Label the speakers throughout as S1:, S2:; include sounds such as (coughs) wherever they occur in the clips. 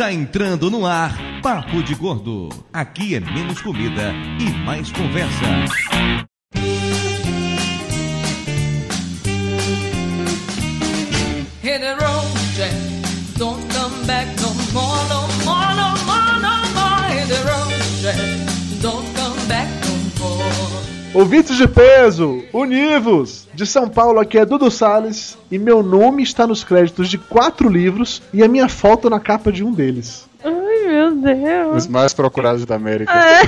S1: Está entrando no ar Papo de Gordo. Aqui é menos comida e mais conversa.
S2: Hit the road, Jack. Don't come back no more, no
S3: Ouvintes de peso, univos! De São Paulo, aqui é Dudu Salles e meu nome está nos créditos de quatro livros e a minha foto na capa de um deles.
S4: Ai, meu Deus.
S5: Os mais procurados da América.
S4: É.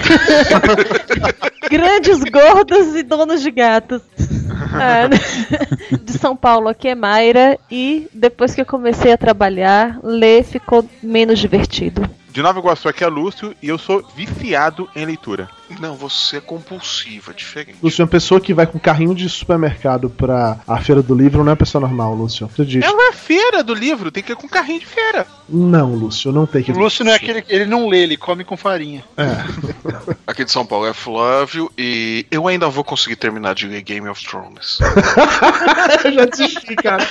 S4: (laughs) Grandes gordos e donos de gatos. É? De São Paulo, aqui é Mayra. E depois que eu comecei a trabalhar, ler ficou menos divertido.
S6: De Nova Iguaçu aqui é Lúcio e eu sou viciado em leitura.
S7: Não, você é compulsivo, é diferente.
S3: Lúcio, uma pessoa que vai com carrinho de supermercado pra a feira do livro não é uma pessoa normal, Lúcio. Acredite.
S6: É uma feira do livro, tem que ir com carrinho de feira.
S3: Não, Lúcio, não tem que.
S8: O Lúcio não é aquele. Ele não lê, ele come com farinha.
S3: É. (laughs)
S7: Aqui de São Paulo é Flávio e eu ainda vou conseguir terminar de ler Game of Thrones. (laughs)
S3: Eu já desisti, cara.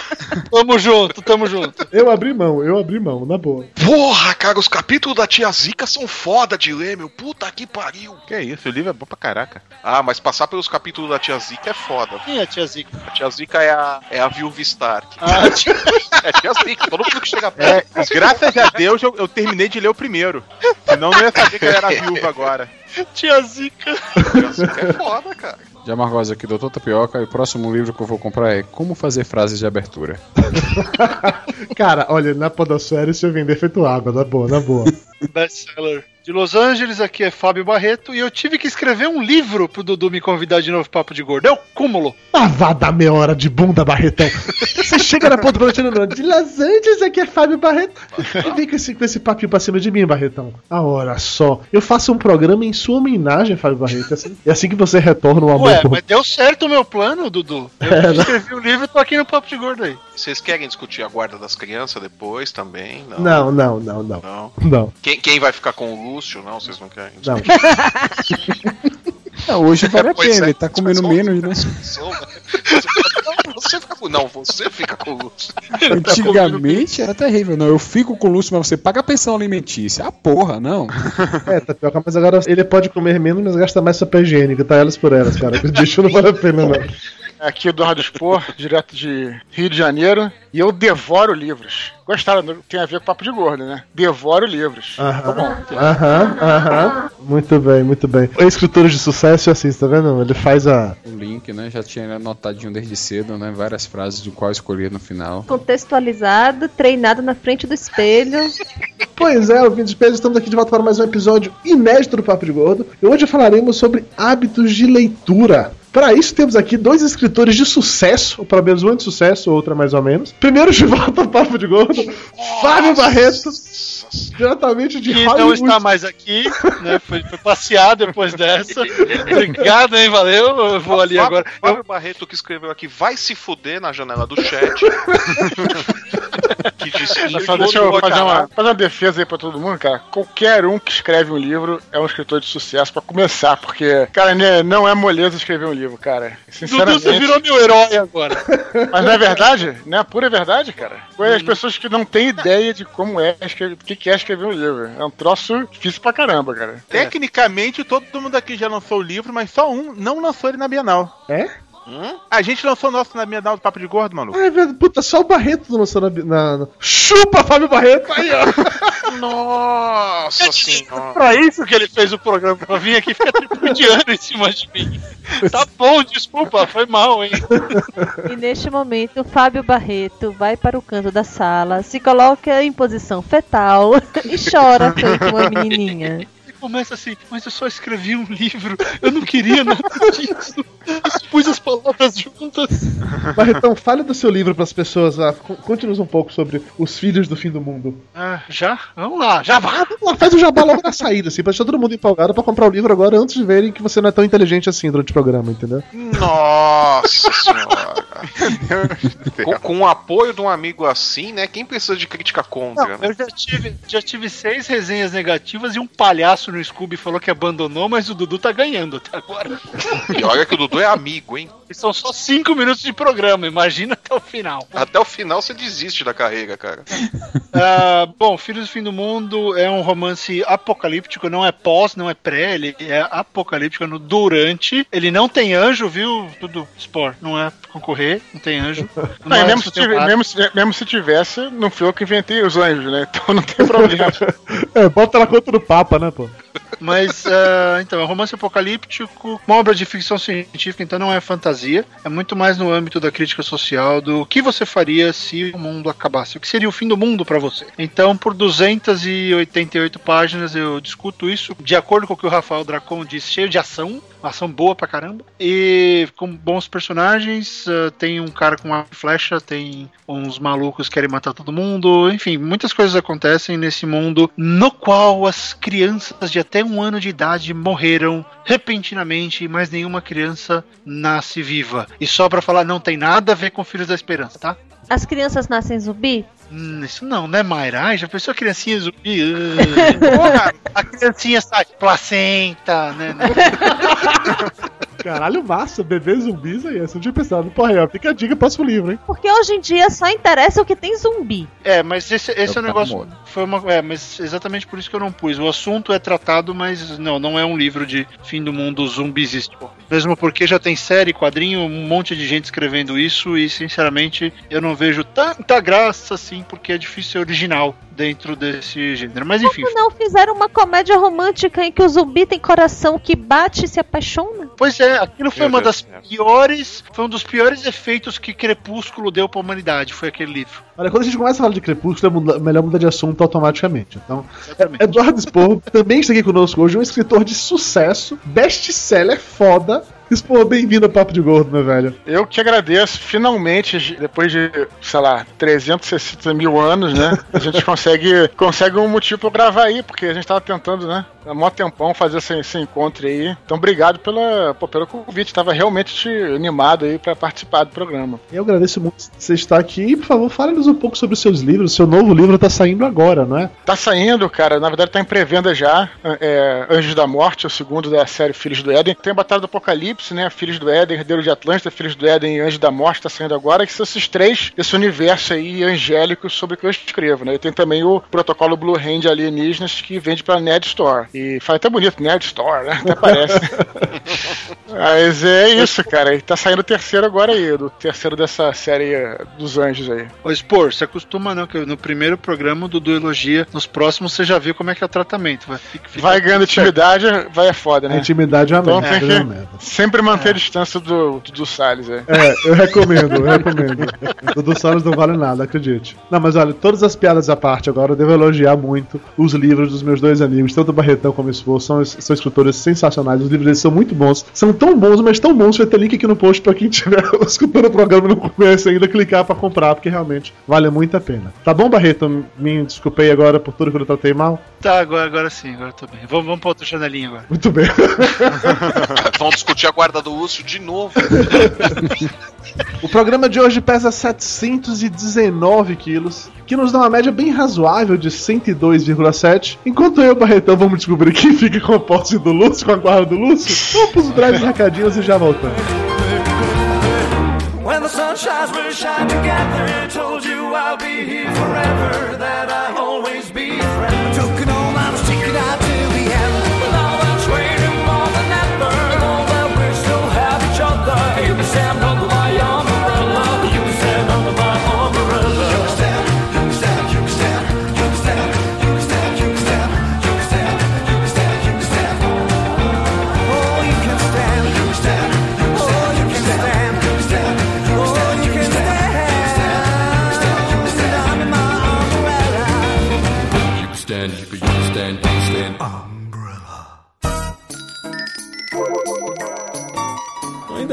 S8: Tamo junto, tamo junto.
S3: Eu abri mão, eu abri mão, na boa.
S7: Porra, cara, os capítulos da Tia Zica são foda de ler, meu. Puta que pariu.
S6: Que é isso, o livro é bom pra caraca.
S7: Ah, mas passar pelos capítulos da Tia Zica é foda.
S8: Quem é a tia Zica?
S7: A Tia Zica é a, é a Viúva Stark.
S8: Ah, tia... (laughs)
S7: É a Tia Zica, todo mundo que chega
S6: É,
S7: perto.
S6: graças a Deus eu, eu terminei de ler o primeiro. Senão eu não ia saber que ele era viúva agora.
S8: tia Zica.
S7: Tia Zica é foda, cara.
S5: De Amargosa aqui, Doutor Tapioca. E o próximo livro que eu vou comprar é Como Fazer Frases de Abertura. (laughs)
S3: Cara, olha, na Podosfera isso ia vender feito água, na boa, na boa.
S8: Best-seller. De Los Angeles, aqui é Fábio Barreto. E eu tive que escrever um livro pro Dudu me convidar de novo pro Papo de Gordo. É o cúmulo.
S3: Ah, vá dar meia hora de bunda, Barretão. Você chega na ponta do não, de Los Angeles aqui é Fábio Barreto. E vem com esse, com esse papinho pra cima de mim, Barretão. Ah, olha só. Eu faço um programa em sua homenagem, Fábio Barreto. É assim, é assim que você retorna o amor
S8: Ué,
S3: por
S8: mas deu certo o meu plano, Dudu. Eu (laughs)
S3: É, né?
S8: escrevi o livro e tô aqui no Papo de Gordo aí.
S7: Vocês querem discutir a guarda das crianças depois também? Não.
S3: Não, não, não, não.
S7: Não.
S3: Não,
S7: Quem, quem vai ficar com o Lúcio? Não, vocês não querem.
S3: não.
S5: Ah, (laughs) hoje vale a pena,
S7: é,
S5: ele tá comendo menos, né?
S7: só- Você fica- Não, você fica com. Não, você fica com o Lúcio.
S5: Antigamente era terrível. Não, eu fico com o Lúcio, mas você paga a pensão alimentícia. Ah, porra, não.
S3: É, tapioca, mas agora ele pode comer menos, mas gasta mais papel higiênico, tá elas por elas, cara. Acredito, não vale a pena, não.
S8: Aqui é Eduardo Spor, (laughs) direto de Rio de Janeiro. E eu devoro livros. Gostaram? Tem a ver com Papo de Gordo, né? Devoro livros. Tá bom.
S3: Aham, aham. Muito bem, muito bem. O escritor de sucesso é assim, tá vendo? Ele faz a.
S5: O link, né? Já tinha anotadinho desde cedo, né? Várias frases do qual escolher no final.
S4: Contextualizado, treinado na frente do espelho. (laughs)
S3: Pois é, ouvintes pesos, estamos aqui de volta para mais um episódio inédito do Papo de Gordo. E hoje falaremos sobre hábitos de leitura. Para isso, temos aqui dois escritores de sucesso, ou pelo menos um de sucesso, outra mais ou menos. Primeiro (laughs) de volta ao Papo de Gordo, Fábio Barreto, diretamente de
S8: Que não
S3: Hollywood.
S8: está mais aqui, né? Foi, foi passear depois dessa. Obrigado, hein? Valeu. Eu vou ali
S7: Fábio-
S8: agora.
S7: Fábio Barreto que escreveu aqui, vai se fuder na janela do chat. (laughs) que disse
S8: Mas só deixa eu fazer uma, fazer uma defesa aí pra todo mundo, cara. Qualquer um que escreve um livro é um escritor de sucesso pra começar, porque, cara, né, não é moleza escrever um livro, cara. Sinceramente.
S9: Dudu, você virou meu herói agora.
S8: Mas não é verdade? Não é a pura verdade, cara. Foi as pessoas que não têm ideia de como é, escrever, o que que é escrever um livro. É um troço difícil pra caramba, cara.
S6: Tecnicamente, todo mundo aqui já lançou o livro, mas só um não lançou ele na Bienal.
S3: É?
S6: A gente lançou o nosso na Bienal do Papo de Gordo, maluco.
S3: É verdade. Puta, só o Barreto não lançou na, na, na- Chupa, Fábio Barreto! Aí, ó. (laughs)
S7: Nossa senhora.
S9: Pra isso que ele fez o programa, pra vir aqui e ficar tripudiando em cima de mim. Tá bom, desculpa, foi mal, hein?
S4: E neste momento, o Fábio Barreto vai para o canto da sala, se coloca em posição fetal (laughs) e chora feito uma menininha.
S9: Começa assim, mas eu só escrevi um livro, eu não queria nada disso. Eu pus as palavras juntas. (laughs)
S3: Barretão, fale do seu livro para as pessoas. Ah, con- Conte-nos um pouco sobre os filhos do fim do mundo.
S9: Ah, já? Vamos lá, já vá.
S3: Ah, Faz o jabá logo na saída, assim, pra deixar todo mundo empolgado pra comprar o livro agora antes de verem que você não é tão inteligente assim durante o programa, entendeu?
S7: Nossa (laughs) senhora. com, com o apoio de um amigo assim, né? Quem precisa de crítica contra, né?
S9: Eu já tive, já tive seis resenhas negativas e um palhaço no Scooby falou que abandonou, mas o Dudu tá ganhando até agora.
S7: E olha que o Dudu é amigo, hein?
S9: E são só cinco minutos de programa, imagina até o final.
S7: Até o final você desiste da carreira, cara. (laughs)
S9: Ah, bom, Filhos do Fim do Mundo é um romance apocalíptico, não é pós, não é pré, ele é apocalíptico no durante. Ele não tem anjo, viu? Tudo Sport, não é concorrer, não tem anjo. (laughs)
S8: Não,
S9: é
S8: mesmo, se tive- mesmo, se, mesmo se tivesse, não fui eu que inventei os anjos, né? Então não tem (laughs) problema.
S3: É, bota na conta do Papa, né, pô?
S9: Mas, (laughs) ah, então, é um romance apocalíptico, uma obra de ficção científica, então não é fantasia. É muito mais no âmbito da crítica social, do que você faria se o mundo acabasse. O que seria o fim do mundo pra você? Então, por 288 páginas, eu discuto isso, de acordo com o que o Rafael Dracon disse, cheio de ação, ação boa pra caramba. E com bons personagens, ah, tem um cara com uma flecha, tem uns malucos que querem matar todo mundo, enfim, muitas coisas acontecem nesse mundo no qual as crianças de até um ano de idade morreram repentinamente, mas nenhuma criança nasce viva. E só pra falar, não tem nada a ver com Filhos da Esperança, tá?
S4: As crianças nascem zumbi?
S9: Hum, isso não, né, Mayra? Ai, já pensou a criancinha zumbi? Ah, Porra, a criancinha sai placenta, né? né? (laughs)
S3: Caralho, massa, bebê zumbis aí, essa eu não tinha pensado. Porra, aí, ó, fica a dica, próximo livro, hein?
S4: Porque hoje em dia só interessa o que tem zumbi.
S9: É, mas esse, esse é,
S5: É o
S9: um
S5: que tá
S9: negócio. Foi uma, é, mas exatamente por isso que eu não pus. O assunto é tratado, mas não, não é um livro de fim do mundo zumbizístico. Mesmo porque já tem série, quadrinho, um monte de gente escrevendo isso e, sinceramente, eu não vejo tanta graça assim, porque é difícil ser original dentro desse gênero. Mas enfim,
S4: Como não fizeram uma comédia romântica em que o zumbi tem coração que bate e se apaixona?
S9: Pois é, aquilo foi
S7: Meu
S9: uma
S7: Deus
S9: das
S7: do céu.
S9: piores, foi um dos piores efeitos que Crepúsculo deu pra humanidade, foi aquele livro.
S3: Olha, quando a gente começa a falar de Crepúsculo, é muda- melhor mudar de assunto automaticamente. Então,
S9: Exatamente.
S3: Eduardo Sporro também está aqui conosco hoje, um escritor de sucesso, best-seller foda. Sporro, bem-vindo ao Papo de Gordo, meu velho.
S8: Eu que agradeço, finalmente, depois de, sei lá, 360 mil anos, né? A gente (laughs) consegue, consegue um motivo pra eu gravar aí, porque a gente tava tentando, né? Há mó tempão fazer esse, esse encontro aí. Então, obrigado pela, pô, pelo convite. Tava realmente te- animado aí pra participar do programa.
S3: Eu agradeço muito você estar aqui e, por favor, fale-nos um pouco sobre os seus livros. Seu novo livro está saindo agora, não é?
S8: Tá saindo, cara. Na verdade, tá em pré-venda já. É, Anjos da Morte, o segundo da série Filhos do Éden. Tem a Batalha do Apocalipse, né? Filhos do Éden, Herdeiro de Atlântida, Filhos do Éden e Anjos da Morte tá saindo agora. Que são esses três, esse universo aí angélico sobre o que eu escrevo, né? E tem também o protocolo Blue Hand Alienígenas que vende pra Nerd Store. E fala até bonito, Nerd Store, né? Até parece. (laughs) Mas é isso, cara. E tá saindo o terceiro agora aí, do terceiro dessa série eh, dos anjos aí.
S9: Ô, Spor, se acostuma não, que no primeiro programa o Dudu elogia, nos próximos você já viu como é que é o tratamento. Vai, fica, fica-
S8: Vai ganhando intimidade, vai é foda,
S3: A
S8: né?
S3: intimidade é uma
S8: Então
S3: merda. é merda.
S8: Sempre manter a distância do, do Salles, é.
S3: É, eu recomendo, eu recomendo. Dudu Salles não vale nada, acredite. Não, mas olha, todas as piadas à parte agora, eu devo elogiar muito os livros dos meus dois amigos, tanto o Barretão como o Esforço, são, são escritores sensacionais. Os livros deles são muito bons. São tão bons, mas tão bons, vai ter link aqui no post pra quem estiver (laughs) escutando o programa e não conhece ainda, clicar pra comprar, porque realmente vale muito a pena. Tá bom, Barreto? Me desculpei agora por tudo que eu tratei mal.
S9: Tá, agora, agora sim, agora tô bem. Vamos, vamos pra outra janelinha agora.
S3: Muito bem. (laughs)
S7: Vamos discutir a guarda do urso de novo. (laughs)
S3: O programa de hoje pesa 719 quilos, que nos dá uma média bem razoável de 102,7. Enquanto eu, Barretão, vamos descobrir quem fica com a posse do Lúcio, com a guarda do Lúcio. Vamos pros breves recadinhos e já voltamos.
S2: When the sun shines, we'll shine together. Told you I'll be here forever, that I'll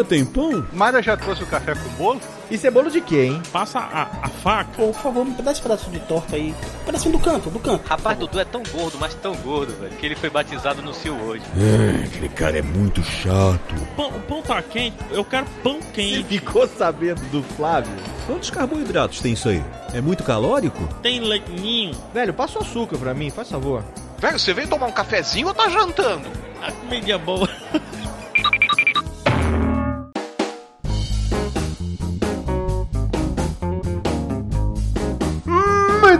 S10: tem pão?
S6: Mayra já trouxe o café com bolo?
S11: Isso é bolo de quê, hein?
S10: Passa a, a faca.
S12: Pô, por favor, me dá esse pedaço de torta aí. Um pedacinho do canto, do canto.
S13: Rapaz, Dudu é tão gordo, mas tão gordo, velho, que ele foi batizado no Sil hoje.
S10: É, aquele cara é muito chato. Pão, o pão tá quente, eu quero pão quente.
S11: Ficou sabendo do Flávio?
S14: Quantos carboidratos tem isso aí? É muito calórico?
S10: Tem leitinho.
S11: Velho, passa o açúcar pra mim, faz favor.
S7: Velho, você veio tomar um cafezinho ou tá jantando?
S10: A comida é boa. (laughs)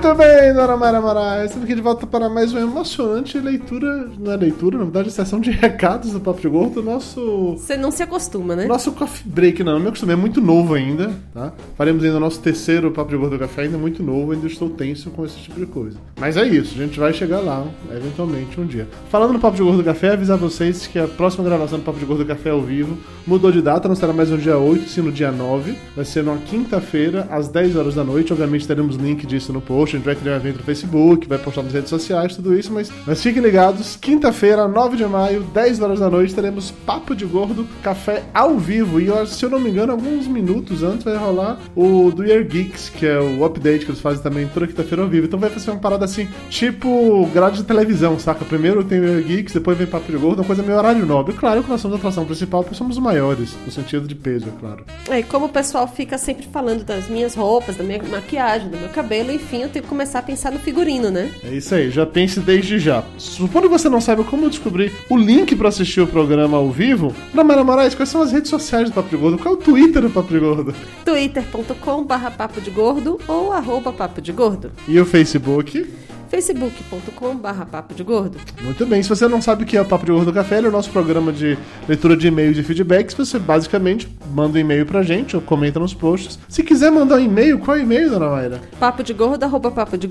S3: Muito bem, Dona Mara Moraes. Estamos aqui de volta para mais uma emocionante leitura. Não é leitura, na verdade, é sessão de (laughs) recados do Papo de Gordo. Nosso.
S15: Você não se acostuma, né?
S3: Nosso coffee break, não. Me acostumei, é muito novo ainda, tá? Faremos ainda o nosso terceiro Papo de Gordo do Café, ainda é muito novo, ainda estou tenso com esse tipo de coisa. Mas é isso, a gente vai chegar lá, eventualmente, um dia. Falando no Papo de Gordo do Café, avisar vocês que a próxima gravação do Papo de Gordo do Café ao vivo mudou de data, não será mais no dia 8, sim no dia 9. Vai ser numa quinta-feira, às 10 horas da noite. Obviamente teremos link disso no post, a gente vai criar um evento no Facebook, vai postar nas redes sociais, tudo isso, mas, mas fiquem ligados, quinta-feira, 9 de maio, 10 horas da noite, teremos Papo de Gordo Café ao vivo. E se eu não me engano, alguns minutos antes vai rolar o do Year Geeks, que é o update que eles fazem também toda quinta-feira ao vivo. Então vai ser uma parada assim, tipo grade de televisão, saca? Primeiro tem o Year Geeks, depois vem Papo de Gordo, uma coisa meio horário nobre. Claro que nós somos a atração principal, porque somos os maiores, no sentido de peso, é claro.
S15: É, e como o pessoal fica sempre falando das minhas roupas, da minha maquiagem, do meu cabelo, enfim, eu tenho que começar a pensar no figurino, né?
S3: É isso aí, já pense desde já. Supondo que você não saiba como descobrir o link pra assistir o programa ao vivo, Namara Moraes, quais são as redes sociais do Papo de Gordo? Qual é o Twitter do Papo de Gordo?
S15: twitter.com barra papo de gordo ou arroba papo de gordo.
S3: E o Facebook?
S15: facebook.com barra papo de gordo.
S3: Muito bem, se você não sabe o que é o Papo de Gordo Café, ele é o nosso programa de leitura de e-mails e feedbacks. Você basicamente manda um e-mail pra gente ou comenta nos posts. Se quiser mandar um e-mail, qual é o e-mail, dona Mayra?
S15: Papo de gordo arroba de.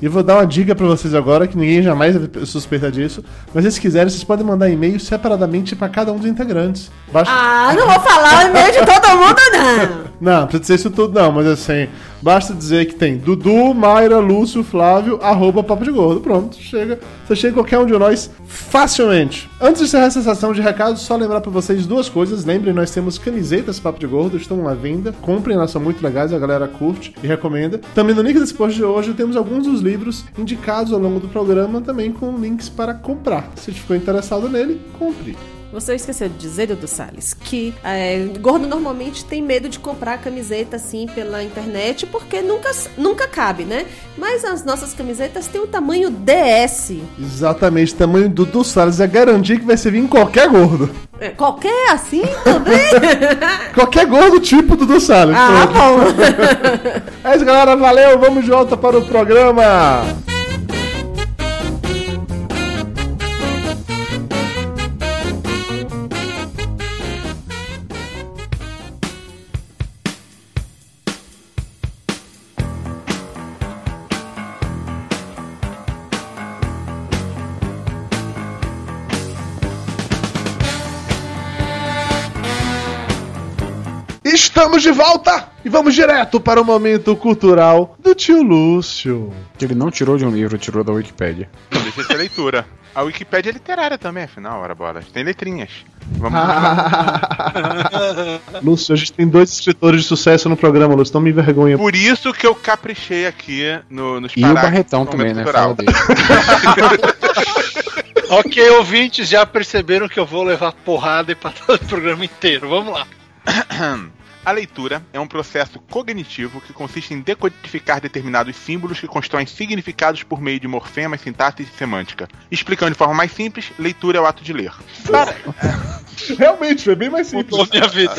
S3: E vou dar uma dica pra vocês agora, que ninguém jamais suspeita disso. Mas se quiserem, vocês podem mandar e-mail separadamente pra cada um dos integrantes. Basta...
S15: Ah, não vou falar o e-mail de todo mundo, não! (laughs)
S3: Não, precisa ser isso tudo não, mas assim, basta dizer que tem Dudu, Mayra, Lúcio, Flávio, arroba Papo de Gordo. Pronto, chega. Você chega em qualquer um de nós facilmente. Antes de encerrar essa sessão de recados, só lembrar pra vocês duas coisas. Lembrem, nós temos camisetas Papo de Gordo, estão à venda. Comprem, elas são muito legais, a galera curte e recomenda. Também no link desse post de hoje temos alguns dos livros indicados ao longo do programa, também com links para comprar. Se ficou interessado nele, compre.
S15: Você esqueceu de dizer, Dudu Salles, que é, gordo normalmente tem medo de comprar camiseta assim pela internet porque nunca, nunca cabe, né? Mas as nossas camisetas têm o tamanho DS.
S3: Exatamente, tamanho do Dudu Salles é garantir que vai servir em qualquer gordo.
S15: É, qualquer assim também? (laughs)
S3: qualquer gordo tipo Dudu Salles.
S15: Ah,
S3: pronto.
S15: bom. (laughs)
S3: É isso, galera. Valeu. Vamos de volta para o programa. Estamos de volta e vamos direto para o momento cultural do tio Lúcio.
S5: Que ele não tirou de um livro, tirou da Wikipédia.
S6: Não deixa de ser leitura. A Wikipédia é literária também, afinal, ora bola. Tem letrinhas. Vamos (laughs)
S3: Lúcio, a gente tem dois escritores de sucesso no programa, Lúcio. Não me envergonha.
S6: Por isso que eu caprichei aqui no, nos
S5: E o Barretão também, né? Fala dele. (laughs)
S9: ok, ouvintes já perceberam que eu vou levar porrada e passar o programa inteiro. Vamos lá. (coughs)
S6: A leitura é um processo cognitivo que consiste em decodificar determinados símbolos que constroem significados por meio de morfemas, sintaxe e semântica. Explicando de forma mais simples, leitura é o ato de ler. Para, (laughs)
S3: Realmente, é bem mais simples.
S9: Mudou minha vida.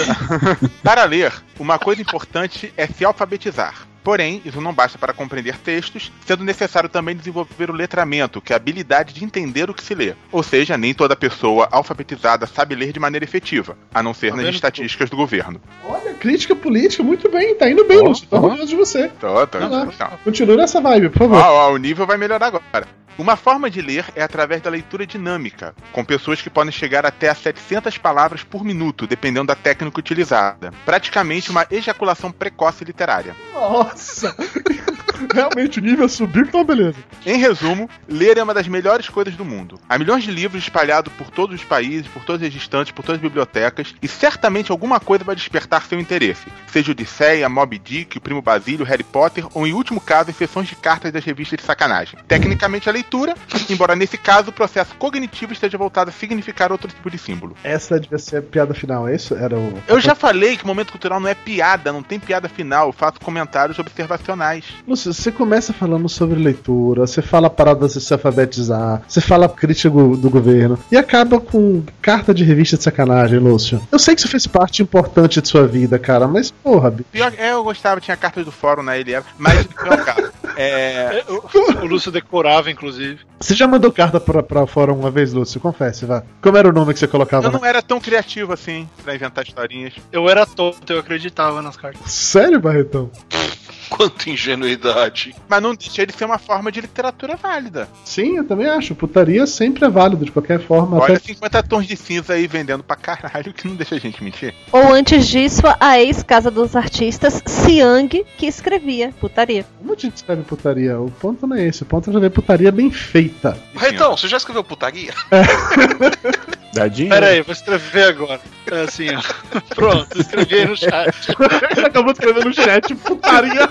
S6: para ler, uma coisa importante é se alfabetizar. Porém, isso não basta para compreender textos, sendo necessário também desenvolver o letramento, que é a habilidade de entender o que se lê. Ou seja, nem toda pessoa alfabetizada sabe ler de maneira efetiva, a não ser
S9: Tá
S6: nas
S9: vendo?
S6: estatísticas do governo.
S3: Olha, crítica política, muito bem. Tá indo bem,
S6: Ó,
S3: Lúcio. Tô
S6: ó.
S3: orgulhoso de você.
S6: Tô, tô, tô, tô.
S3: Continue nessa vibe, por
S6: Ó,
S3: favor.
S6: ó, o nível vai melhorar agora. Uma forma de ler é através da leitura dinâmica, com pessoas que podem chegar até a 700 palavras por minuto, dependendo da técnica utilizada. Praticamente uma ejaculação precoce literária.
S3: Nossa! (laughs) Realmente, o nível subiu, então beleza.
S6: Em resumo, ler é uma das melhores coisas do mundo. Há milhões de livros espalhados por todos os países, por todas as estantes, por todas as bibliotecas, e certamente alguma coisa vai despertar seu interesse. Seja Odisseia, Moby Dick, o Primo Basílio, Harry Potter, ou em último caso, sessões de cartas das revistas de sacanagem. Tecnicamente a leitura, embora nesse caso o processo cognitivo esteja voltado a significar outro tipo de símbolo.
S3: Essa devia ser a piada final, é isso? Era o.
S6: Eu já falei que o momento cultural não é piada, não tem piada final, eu faço comentários observacionais.
S3: Lúcio, você começa falando sobre leitura, você fala paradas de se alfabetizar, você fala crítica do governo, e acaba com carta de revista de sacanagem, Lúcio. Eu sei que isso fez parte importante de sua vida, cara, mas porra, bicho.
S6: Pior, é, eu gostava, tinha cartas do fórum na ele mas (laughs) não é o. É, (laughs)
S9: O Lúcio decorava, inclusive.
S3: Você já mandou carta pra, pra fórum uma vez, Lúcio? Confesse, vá. Como era o nome que você colocava?
S6: eu
S3: na-
S6: não era tão criativo assim pra inventar historinhas.
S9: Eu era tonto, eu acreditava nas cartas.
S3: Sério, Barretão? (laughs)
S7: Quanta ingenuidade.
S6: Mas não deixa de ser uma forma de literatura válida.
S3: Sim, eu também acho. Putaria sempre é válido, de qualquer forma.
S6: Olha,
S3: até...
S6: 50 tons de cinza aí vendendo pra caralho, que não deixa a gente mentir.
S4: Ou antes disso, a ex-casa dos artistas, Siang, que escrevia putaria.
S3: Como a gente escreve putaria? O ponto não é esse. O ponto é ver putaria bem feita.
S7: Barretão, você já escreveu putaria? (laughs)
S5: Dadinho?
S9: Pera aí, vou escrever agora. É assim, ó. (laughs) Pronto, escrevi aí no chat. (laughs)
S3: Acabou de escrever no chat putaria.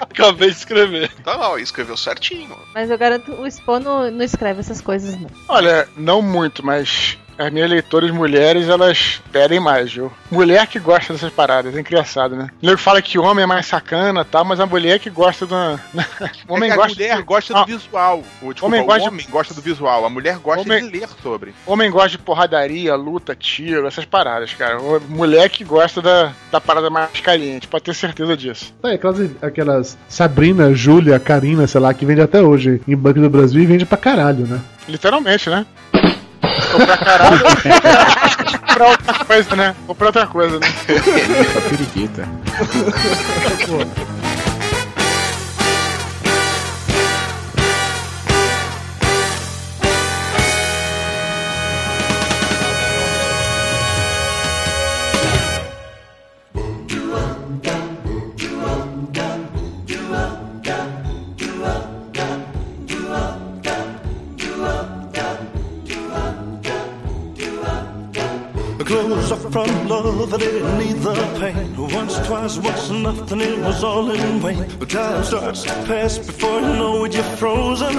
S9: Acabei de escrever.
S7: Tá lá, escreveu certinho.
S4: Mas eu garanto, o Spawn não, não escreve essas coisas, não.
S8: Olha, não muito, mas as minhas leitoras mulheres, elas pedem mais, viu? Mulher que gosta dessas paradas, é engraçado, né? O nego fala que homem é mais sacana e tal, mas a mulher que gosta do. O (laughs) homem
S6: é que
S8: gosta.
S6: A mulher gosta
S8: Ah.
S6: do visual. O, desculpa,
S8: Homem
S6: o
S8: gosta de-
S6: homem gosta do visual, a mulher gosta
S8: Homem-
S6: de ler sobre.
S8: Homem gosta de porradaria, luta, tiro, essas paradas, cara. Mulher que gosta da, da parada mais caliente, pode ter certeza disso.
S3: É, aquelas, aquelas Sabrina, Júlia, Karina, sei lá, que vende até hoje em Banco do Brasil e vende pra caralho, né?
S8: Literalmente, né? Ou pra caralho. (laughs) pra outra coisa, né? Ou pra outra coisa, né?
S5: Pra periquita. (laughs)
S2: from love, I didn't need the pain. Once, twice nothing, it was all in vain. But time starts to pass before you know it, you're frozen.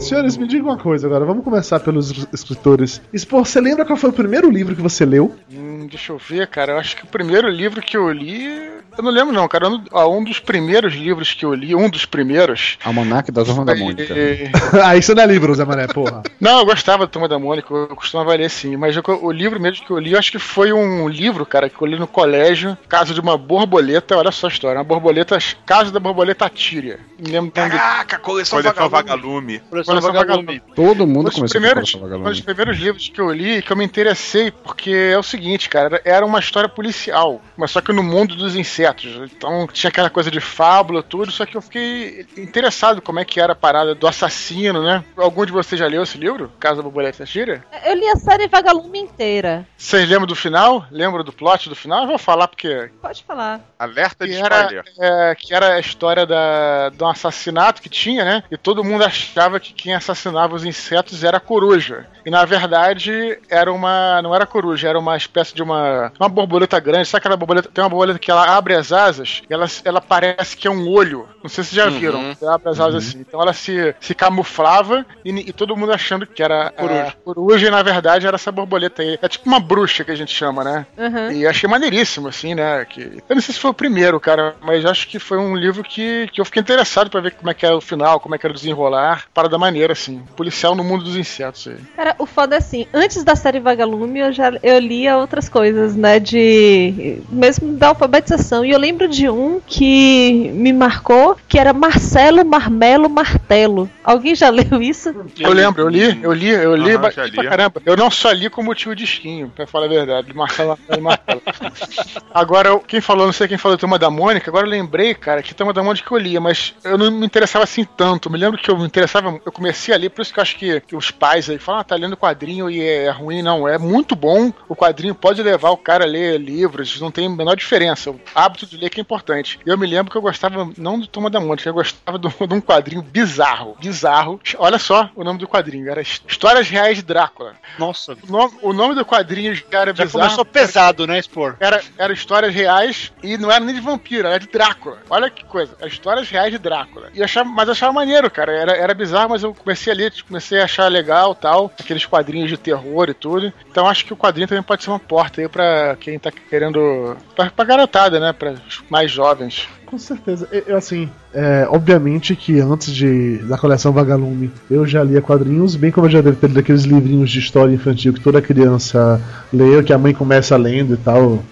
S3: Senhores, me diga uma coisa agora, vamos começar pelos es- escritores. Expor, você lembra qual foi o primeiro livro que você leu?
S8: Hum, deixa eu ver, cara. Eu acho que o primeiro livro que eu li. Eu não lembro, não, cara. Um, ah, um dos primeiros livros que eu li, um dos primeiros.
S5: Almanac da Turma da Mônica.
S8: É, (laughs)
S3: ah, isso não é livro, Zé Mané, porra.
S8: Não, eu gostava da Turma da Mônica, eu costumava ler sim, mas eu- o livro mesmo que eu li, eu acho que foi um livro, cara, que eu li no colégio, Casa de uma Borboleta, olha só a história, uma borboleta, Casa da Borboleta Tíria. Me lembro
S7: Caraca, coleção,
S6: Coleção
S7: vagalume.
S6: Vagalume.
S8: Coleção Vagalume.
S5: Todo mundo
S8: Um
S5: começou
S8: primeiros,
S5: com a
S8: um
S5: Vagalume.
S8: dos primeiros livros que eu li que eu me interessei, porque é o seguinte, cara, era uma história policial, mas só que no mundo dos insetos. Então tinha aquela coisa de fábula, tudo, só que eu fiquei interessado como é que era a parada do assassino, né? Algum de vocês já leu esse livro? Casa da Borboleta Tíria?
S4: Eu li a série Vagalume inteira.
S8: Vocês lembram do final? Lembram do plot do final? Eu vou falar porque
S4: Pode falar.
S6: Alerta de
S8: que era,
S6: spoiler.
S8: é, que era a história da, de um assassinato que tinha, né? E todo mundo achava que quem assassinava os insetos era a coruja. E na verdade era uma. não era coruja, era uma espécie de uma. uma borboleta grande. Sabe aquela borboleta? Tem uma borboleta que ela abre as asas ela, ela parece que é um olho. Não sei se vocês já
S7: Uhum.
S8: viram. Ela abre as asas assim. Então ela se, se camuflava e, e todo mundo achando que era
S9: Coruja.
S8: a coruja e na verdade era essa borboleta aí. É tipo uma bruxa que a gente chama, né?
S4: Uhum.
S8: E achei maneiríssimo, assim, né? Que... Eu não sei se foi o primeiro, cara, mas acho que foi um livro que, que eu fiquei interessado pra ver como é que era o final, como é que era o desenrolar. Para da maneira, assim. Policial no mundo dos insetos aí.
S4: Cara, o foda é assim, antes da série Vagalume eu já eu lia outras coisas, né, de mesmo da alfabetização. E eu lembro de um que me marcou, que era Marcelo Marmelo Martelo. Alguém já (laughs) leu isso?
S8: Eu lembro, eu li, eu li, eu li,
S6: já li.
S8: pra caramba. Eu não só li como tio Disquinho, pra falar a verdade, Marcelo Marcelo Marcelo. (laughs) Agora, quem falou, não sei quem falou Turma da Mônica, agora eu lembrei, cara, que Turma da Mônica eu lia, mas eu não me interessava assim tanto. Eu me lembro que eu me interessava, eu comecei a ler, por isso que eu acho que, que os pais aí falam, ah, tá lendo quadrinho e é ruim, não. É muito bom, o quadrinho pode levar o cara a ler livros, não tem a menor diferença. Abro hábito de ler que é importante. Eu me lembro que eu gostava, não do Toma da Mônica, eu gostava do- de um quadrinho bizarro. Bizarro. Olha só o nome do quadrinho. Era Histórias Reais de Drácula.
S9: Nossa.
S8: O nome, o nome do quadrinho já era
S9: Já
S8: bizarro.
S9: começou pesado, né, Spor?
S8: Era, era histórias reais e não era nem de vampiro, era de Drácula. Olha que coisa. Era histórias reais de Drácula. E achava, mas eu achava maneiro, cara. Era, era bizarro, mas eu comecei a ler, comecei a achar legal tal. Aqueles quadrinhos de terror e tudo. Então acho que o quadrinho também pode ser uma porta aí pra quem tá querendo. pra, pra garotada, né? Os mais jovens.
S3: Com certeza. Eu, assim, é, obviamente que antes de da coleção Vagalume eu já lia quadrinhos, bem como eu já devo ter lido aqueles livrinhos de história infantil que toda criança lê, que a mãe começa lendo e tal.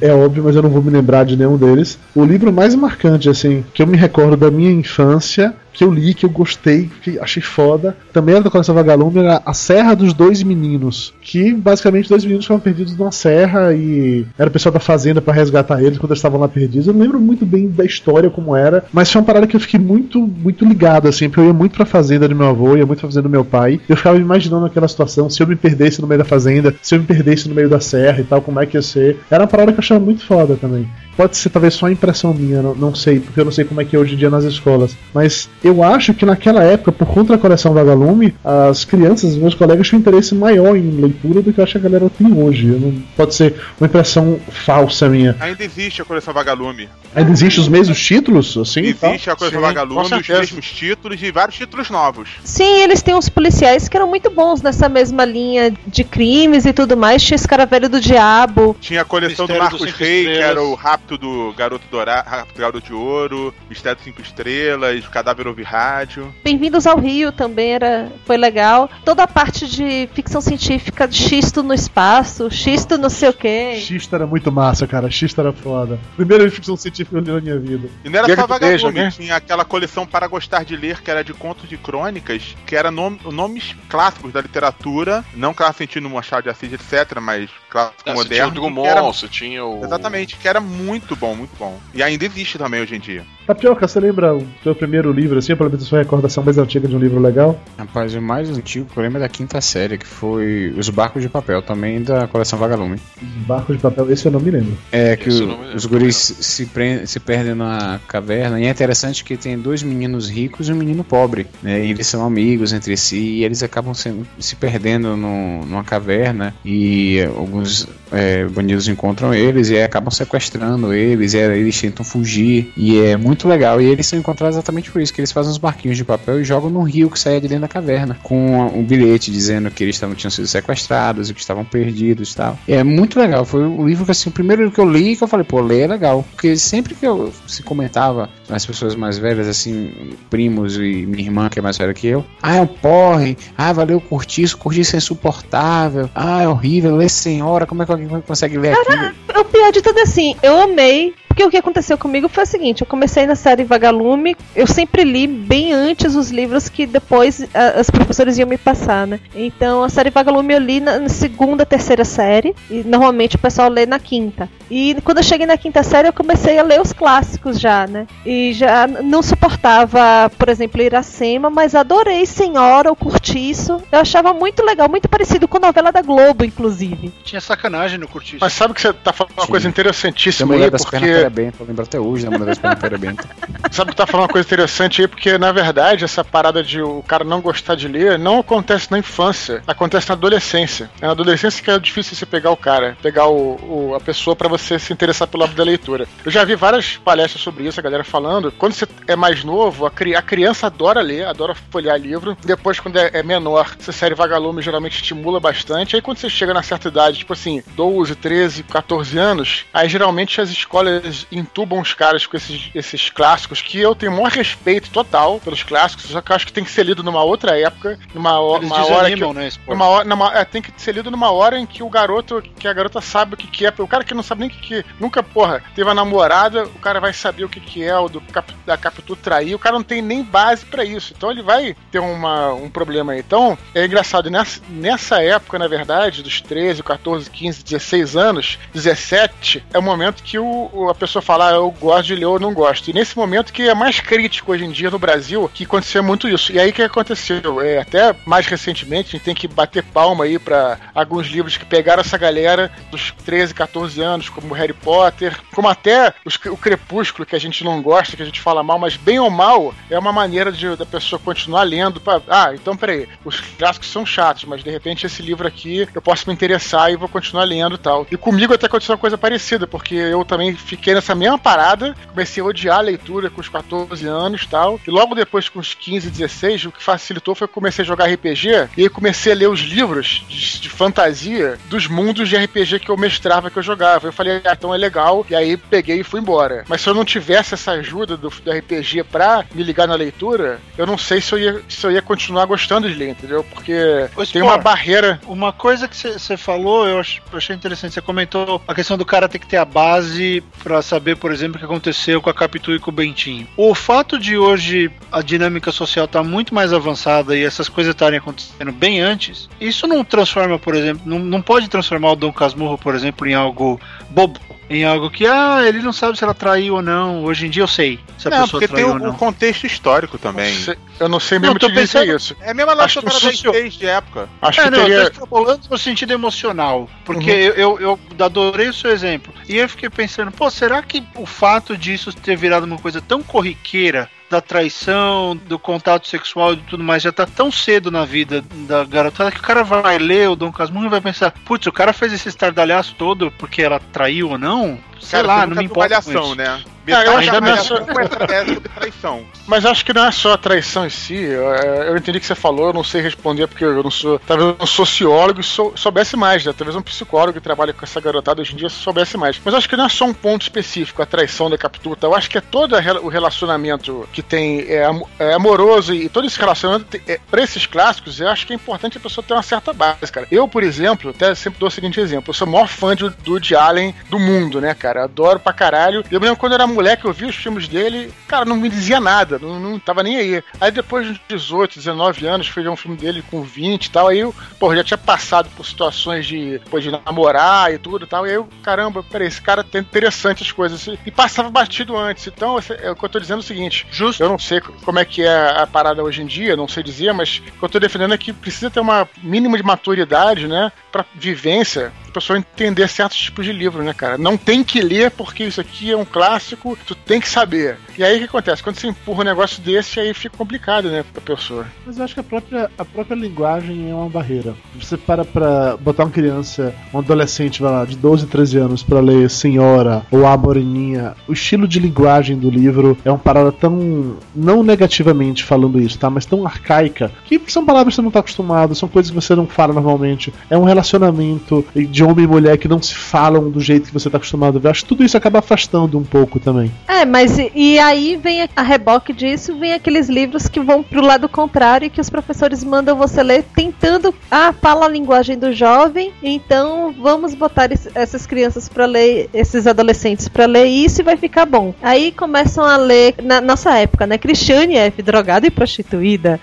S3: É óbvio, mas eu não vou me lembrar de nenhum deles. O livro mais marcante, assim, que eu me recordo da minha infância, que eu li, que eu gostei, que achei foda, também era da coleção Vagalume, era A Serra dos Dois Meninos. Que basicamente dois meninos ficavam perdidos numa serra e era o pessoal da fazenda pra resgatar eles quando eles estavam lá perdidos. Eu não lembro muito bem da história como era, mas foi uma parada que eu fiquei muito, muito ligado, assim, porque eu ia muito pra fazenda do meu avô, ia muito pra fazenda do meu pai. Eu ficava imaginando aquela situação, se eu me perdesse no meio da fazenda, se eu me perdesse no meio da serra e tal, como é que ia ser. Era uma parada que eu achava muito foda também. Pode ser talvez só impressão minha, não, não sei, porque eu não sei como é que é hoje em dia nas escolas. Mas eu acho que naquela época, por conta da coleção Vagalume, as crianças, meus colegas, tinham interesse maior em leitura do que eu acho que a galera tem hoje. Não- pode ser uma impressão falsa minha.
S6: Ainda existe a coleção Vagalume.
S3: Ainda existem os mesmos títulos, assim?
S6: Existe a coleção
S3: Sim,
S6: Vagalume, os mesmos títulos e vários títulos novos.
S4: Sim, eles têm uns policiais que eram muito bons nessa mesma linha de crimes e tudo mais. Tinha esse cara velho do diabo.
S6: Tinha a coleção
S9: Mistério
S6: do Marcos Rey, que era o Rapto do Garoto Dourado, Rapto do Garoto de Ouro, Mistério dos Cinco Estrelas, Cadáver Ouve Rádio.
S4: Bem-vindos ao Rio também era, foi legal. Toda a parte de ficção científica, de xisto no espaço, xisto não sei o quê.
S3: Xista era muito massa, cara. Xista era foda. Primeira ficção científica que eu li na minha vida.
S6: E não era
S3: Guerra
S6: só
S3: do Beijo,
S6: Vagalume,
S3: né?
S6: tinha aquela coleção para gostar de ler, que era de contos e crônicas, que era nome- nomes clássicos da literatura, não clássico sentido Machado de Assis, etc., mas clássico
S7: É, você tinha
S6: moderno.
S7: o Drummond,
S6: era-
S7: você tinha o.
S6: Exatamente, que era muito bom, muito bom. E ainda existe também hoje em dia.
S3: Tapioca, você lembra o seu primeiro livro, assim, pelo menos a sua recordação mais antiga de um livro legal?
S5: Rapaz, o mais antigo que eu lembro é da quinta série, que foi Os Barcos de Papel, também da coleção Vagalume.
S3: Barco de papel, esse eu não me lembro.
S5: É que o-
S7: lembro
S5: os guris se, pre- se perdem na caverna. E é interessante que tem dois meninos ricos e um menino pobre. Né? E eles são amigos entre si e eles acabam sendo- se perdendo no- numa caverna. E alguns é, bandidos encontram eles e acabam sequestrando eles. E aí eles tentam fugir. E é muito legal. E eles são encontrados exatamente por isso: que eles fazem uns barquinhos de papel e jogam no rio que sai de dentro da caverna. Com um bilhete dizendo que eles tinham sido sequestrados e que estavam perdidos e tal. E é muito legal. Foi o livro que, assim, o primeiro livro que eu li que eu falei, pô, ler é legal. Porque sempre que eu se comentava as pessoas mais velhas, assim, primos e minha irmã, que é mais velha que eu, ah, é um porre, ah, valeu curtir, curtir é insuportável, ah, é horrível, ler sem hora, como é que alguém consegue ler aquilo?
S4: O pior de tudo é assim, eu amei. Porque o que aconteceu comigo foi o seguinte: eu comecei na série Vagalume, eu sempre li bem antes os livros que depois a- as professoras iam me passar, né? Então a série Vagalume eu li na, na segunda, terceira série, e normalmente o pessoal lê na quinta. E quando eu cheguei na quinta série, eu comecei a ler os clássicos já, né? E já não suportava, por exemplo, Iracema, mas adorei Senhora, o Curtiço. Eu achava muito legal, muito parecido com a novela da Globo, inclusive.
S9: Tinha sacanagem no curtiço.
S8: Mas sabe que você tá falando uma
S5: Sim.
S8: coisa interessantíssima aí,
S5: das
S8: porque.
S5: perabenta, eu lembro até hoje da mulher das pernas perabenta.
S8: Sabe que tá falando uma coisa interessante aí, porque na verdade essa parada de o cara não gostar de ler não acontece na infância, acontece na adolescência. É na adolescência que é difícil você pegar o cara, pegar o, o- a pessoa pra você se interessar pelo hábito da leitura. Eu já vi várias palestras sobre isso, a galera falando. Quando você é mais novo, a, cri- a criança adora ler, adora folhear livro. Depois, quando é, é menor, essa série vagalume geralmente estimula bastante. Aí quando você chega na certa idade, tipo assim, 12, 13, 14 anos, aí geralmente as escolas entubam os caras com esses, esses clássicos que eu tenho o maior respeito total pelos clássicos, só que eu acho que tem que ser lido numa outra época, numa, uma hora que.
S9: né?
S8: Numa hora, numa- é, tem que ser lido numa hora em que o garoto, que a garota sabe o que, que é. O cara que não sabe nem o que, que nunca, porra, teve uma namorada, o cara vai saber o que, que é, o do da Capitu trair, o cara não tem nem base pra isso. Então ele vai ter uma, um problema aí. Então, é engraçado, nessa, nessa época, na verdade, dos 13, 14, 15, 16 anos, 17, é o momento que o- a pessoa pessoa fala, ah, eu gosto de ler ou não gosto. E nesse momento que é mais crítico hoje em dia no Brasil, que acontecia muito isso. E aí o que aconteceu? É, até mais recentemente, a gente tem que bater palma aí para alguns livros que pegaram essa galera dos 13, 14 anos, como Harry Potter, como até os- o Crepúsculo, que a gente não gosta, que a gente fala mal, mas bem ou mal, é uma maneira de, da pessoa continuar lendo. Pra, ah, então peraí, os clássicos são chatos, mas de repente esse livro aqui eu posso me interessar e vou continuar lendo e tal. E comigo até aconteceu uma coisa parecida, porque eu também fiquei nessa mesma parada, comecei a odiar a leitura com os 14 anos e tal, e logo depois com os 15, 16, o que facilitou foi que eu comecei a jogar RPG, e aí comecei a ler os livros de, de fantasia dos mundos de RPG que eu mestrava, que eu jogava. Eu falei, ah, então é legal, e aí peguei e fui embora. Mas se eu não tivesse essa ajuda do, do RPG pra me ligar na leitura, eu não sei se eu ia, se eu ia continuar gostando de ler, entendeu? Porque tem uma barreira.
S9: Uma coisa que você falou, eu achei interessante. Você comentou a questão do cara ter que ter a base pra saber, por exemplo, o que aconteceu com a Capitu e com o Bentinho. O fato de hoje a dinâmica social tá muito mais avançada e essas coisas estarem acontecendo bem antes, isso não transforma, por exemplo, não, não pode transformar o Dom Casmurro, por exemplo, em algo bobo. Em algo que, ah, ele não sabe se ela traiu ou não. Hoje em dia eu sei se a
S6: Não,
S9: pessoa
S6: porque tem
S9: traiu
S6: o,
S9: ou não.
S6: o contexto histórico também.
S8: Eu não sei
S9: Não,
S8: mesmo
S9: tô
S8: te dizer
S9: pensando-
S8: isso.
S6: É a mesma
S8: Acho
S6: lógica
S8: o socio-
S6: de época.
S8: Acho
S9: é,
S8: que
S9: não,
S8: teria.
S9: eu tô extrapolando no sentido emocional. Porque
S8: Uhum.
S9: eu, eu, eu adorei o seu exemplo. E eu fiquei pensando, pô, será que o fato disso ter virado uma coisa tão corriqueira, da traição, do contato sexual e tudo mais, já tá tão cedo na vida da garotada que o cara vai ler o Dom Casmurro e vai pensar, putz, o cara fez esse estardalhaço todo porque ela traiu ou não? Sei
S6: Cara,
S9: lá, não me importa
S6: Malhação, né?
S8: Ah, eu acho que é só-
S6: é traição. (laughs)
S8: Mas acho que não é só a traição em si. Eu, eu entendi o que você falou, eu não sei responder porque eu não sou. Talvez um sociólogo sou, soubesse mais, né? Talvez um psicólogo que trabalha com essa garotada hoje em dia soubesse mais. Mas acho que não é só um ponto específico, a traição da captura. Eu acho que é todo o relacionamento que tem é, é amoroso e todo esse relacionamento, tem- é, pra esses clássicos, eu acho que é importante a pessoa ter uma certa base, cara. Eu, por exemplo, até sempre dou o seguinte exemplo: eu sou o maior fã de, do Woody Allen do mundo, né, cara? Adoro pra caralho. Eu me lembro quando eu era moleque, eu vi os filmes dele, cara, não me dizia nada, não, não tava nem aí. Aí depois de 18, 19 anos, fui ver um filme dele com 20 e tal, aí eu, pô, já tinha passado por situações de, pô, de namorar e tudo e tal, e aí eu, caramba, peraí, esse cara tem interessante as coisas. E passava batido antes. Então, é o que eu tô dizendo é o seguinte:
S9: Justo.
S8: eu não sei como é que é a parada hoje em dia, não sei dizer, mas o que eu tô defendendo é que precisa ter uma mínima de maturidade, né, pra vivência, a pessoa entender certos tipos de livro, né, cara? Não tem que ler porque isso aqui é um clássico, tu tem que saber. E aí o que acontece? Quando você empurra um negócio desse, aí fica complicado, né, pra pessoa.
S3: Mas eu acho que a própria, a própria linguagem é uma barreira. Você para pra botar uma criança, um adolescente, vai lá, de 12, 13 anos, pra ler Senhora ou A Moreninha, o estilo de linguagem do livro é uma parada tão. não negativamente falando isso, tá? Mas tão arcaica, que são palavras que você não tá acostumado, são coisas que você não fala normalmente. É um relacionamento de homem e mulher que não se falam do jeito que você tá acostumado a ver. Acho que tudo isso acaba afastando um pouco também.
S4: É, mas e, e aí vem a, reboque disso, vem aqueles livros que vão pro lado contrário e que os professores mandam você ler tentando, ah, fala a linguagem do jovem, então vamos botar es- essas crianças pra ler, esses adolescentes pra ler isso e vai ficar bom. Aí começam a ler, na nossa época, né, Cristiane F, drogada e prostituída.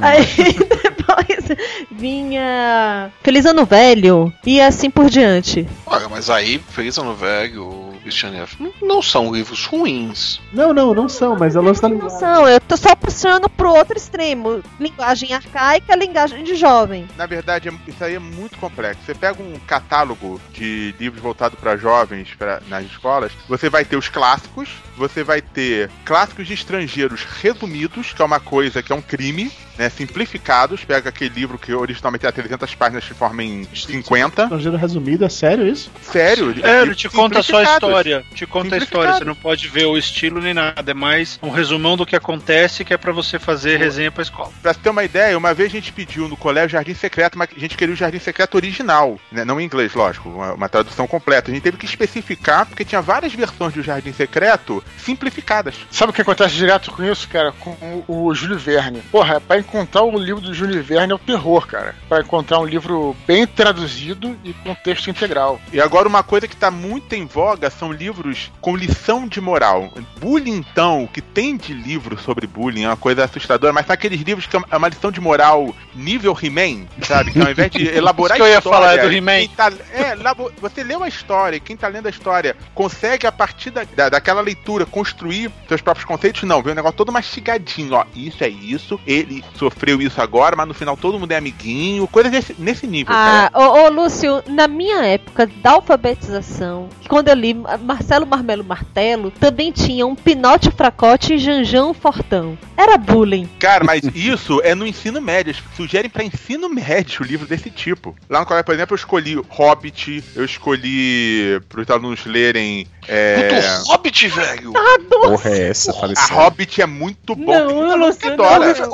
S4: Aí (laughs) depois vinha Feliz Ano Velho e assim por diante.
S7: Olha, mas aí, Feliz Ano Velho, Christian F. não- são livros ruins.
S3: Não, não, não são, mas elas da
S4: Não são, eu tô só puxando pro outro extremo. Linguagem arcaica, linguagem de jovem.
S6: Na verdade, é- isso aí é muito complexo. Você pega um catálogo de livros voltado para jovens pra, nas escolas, você vai ter os clássicos, você vai ter clássicos de estrangeiros resumidos, que é uma coisa que é um crime, né, simplificados. Pega aquele livro que originalmente era 300 páginas se forma em 50.
S3: Estrangeiro resumido, é sério isso?
S6: Sério?
S9: É, ele te conta só a história. Te conta a história. Você não pode ver o estilo nem nada. É mais um resumão do que acontece que é pra você fazer resenha pra escola.
S6: Pra você ter uma ideia, uma vez a gente pediu no colégio Jardim Secreto, mas a gente queria o Jardim Secreto original, né? não em inglês, lógico, uma, uma tradução completa. A gente teve que especificar, porque tinha várias versões do Jardim Secreto simplificadas.
S8: Sabe o que acontece direto com isso, cara? Com o, o Júlio Verne. Porra, pra, encontrar o livro do Júlio Verne é o terror, cara. Pra encontrar um livro bem traduzido e com texto integral.
S6: E agora uma coisa que tá muito em voga são livros com lição de moral. Bullying, então, o que tem de livro sobre bullying é uma coisa assustadora, mas tá aqueles livros que é uma lição de moral nível He-Man, sabe? Que ao invés de (laughs) elaborar
S9: Isso que eu ia
S6: história,
S9: falar, é do He-Man.
S6: tá- é, você leu a história, e quem tá lendo a história consegue, a partir da, da- daquela leitura, construir seus próprios conceitos? Não, vê o negócio todo mastigadinho, ó. Isso é isso, ele sofreu isso agora, mas no final todo mundo é amiguinho, coisas desse- nesse nível,
S4: Ah,
S6: cara.
S4: ô, ô, Lúcio, na minha época da alfabetização, quando eu li Marcelo Marmelo Martelo, também tinha um Pinote Fracote e Janjão Fortão. Era bullying.
S6: Cara, mas isso é no ensino médio. Sugerem pra ensino médio livro desse tipo. Lá no colégio, por exemplo, eu escolhi Hobbit, eu escolhi pros alunos lerem. É...
S7: Puto Hobbit, velho!
S5: Porra, é essa?
S6: A
S5: Faleceu.
S6: Hobbit é muito bom.
S4: Não, eu não
S6: que
S4: sei,
S6: adora.
S7: O livro,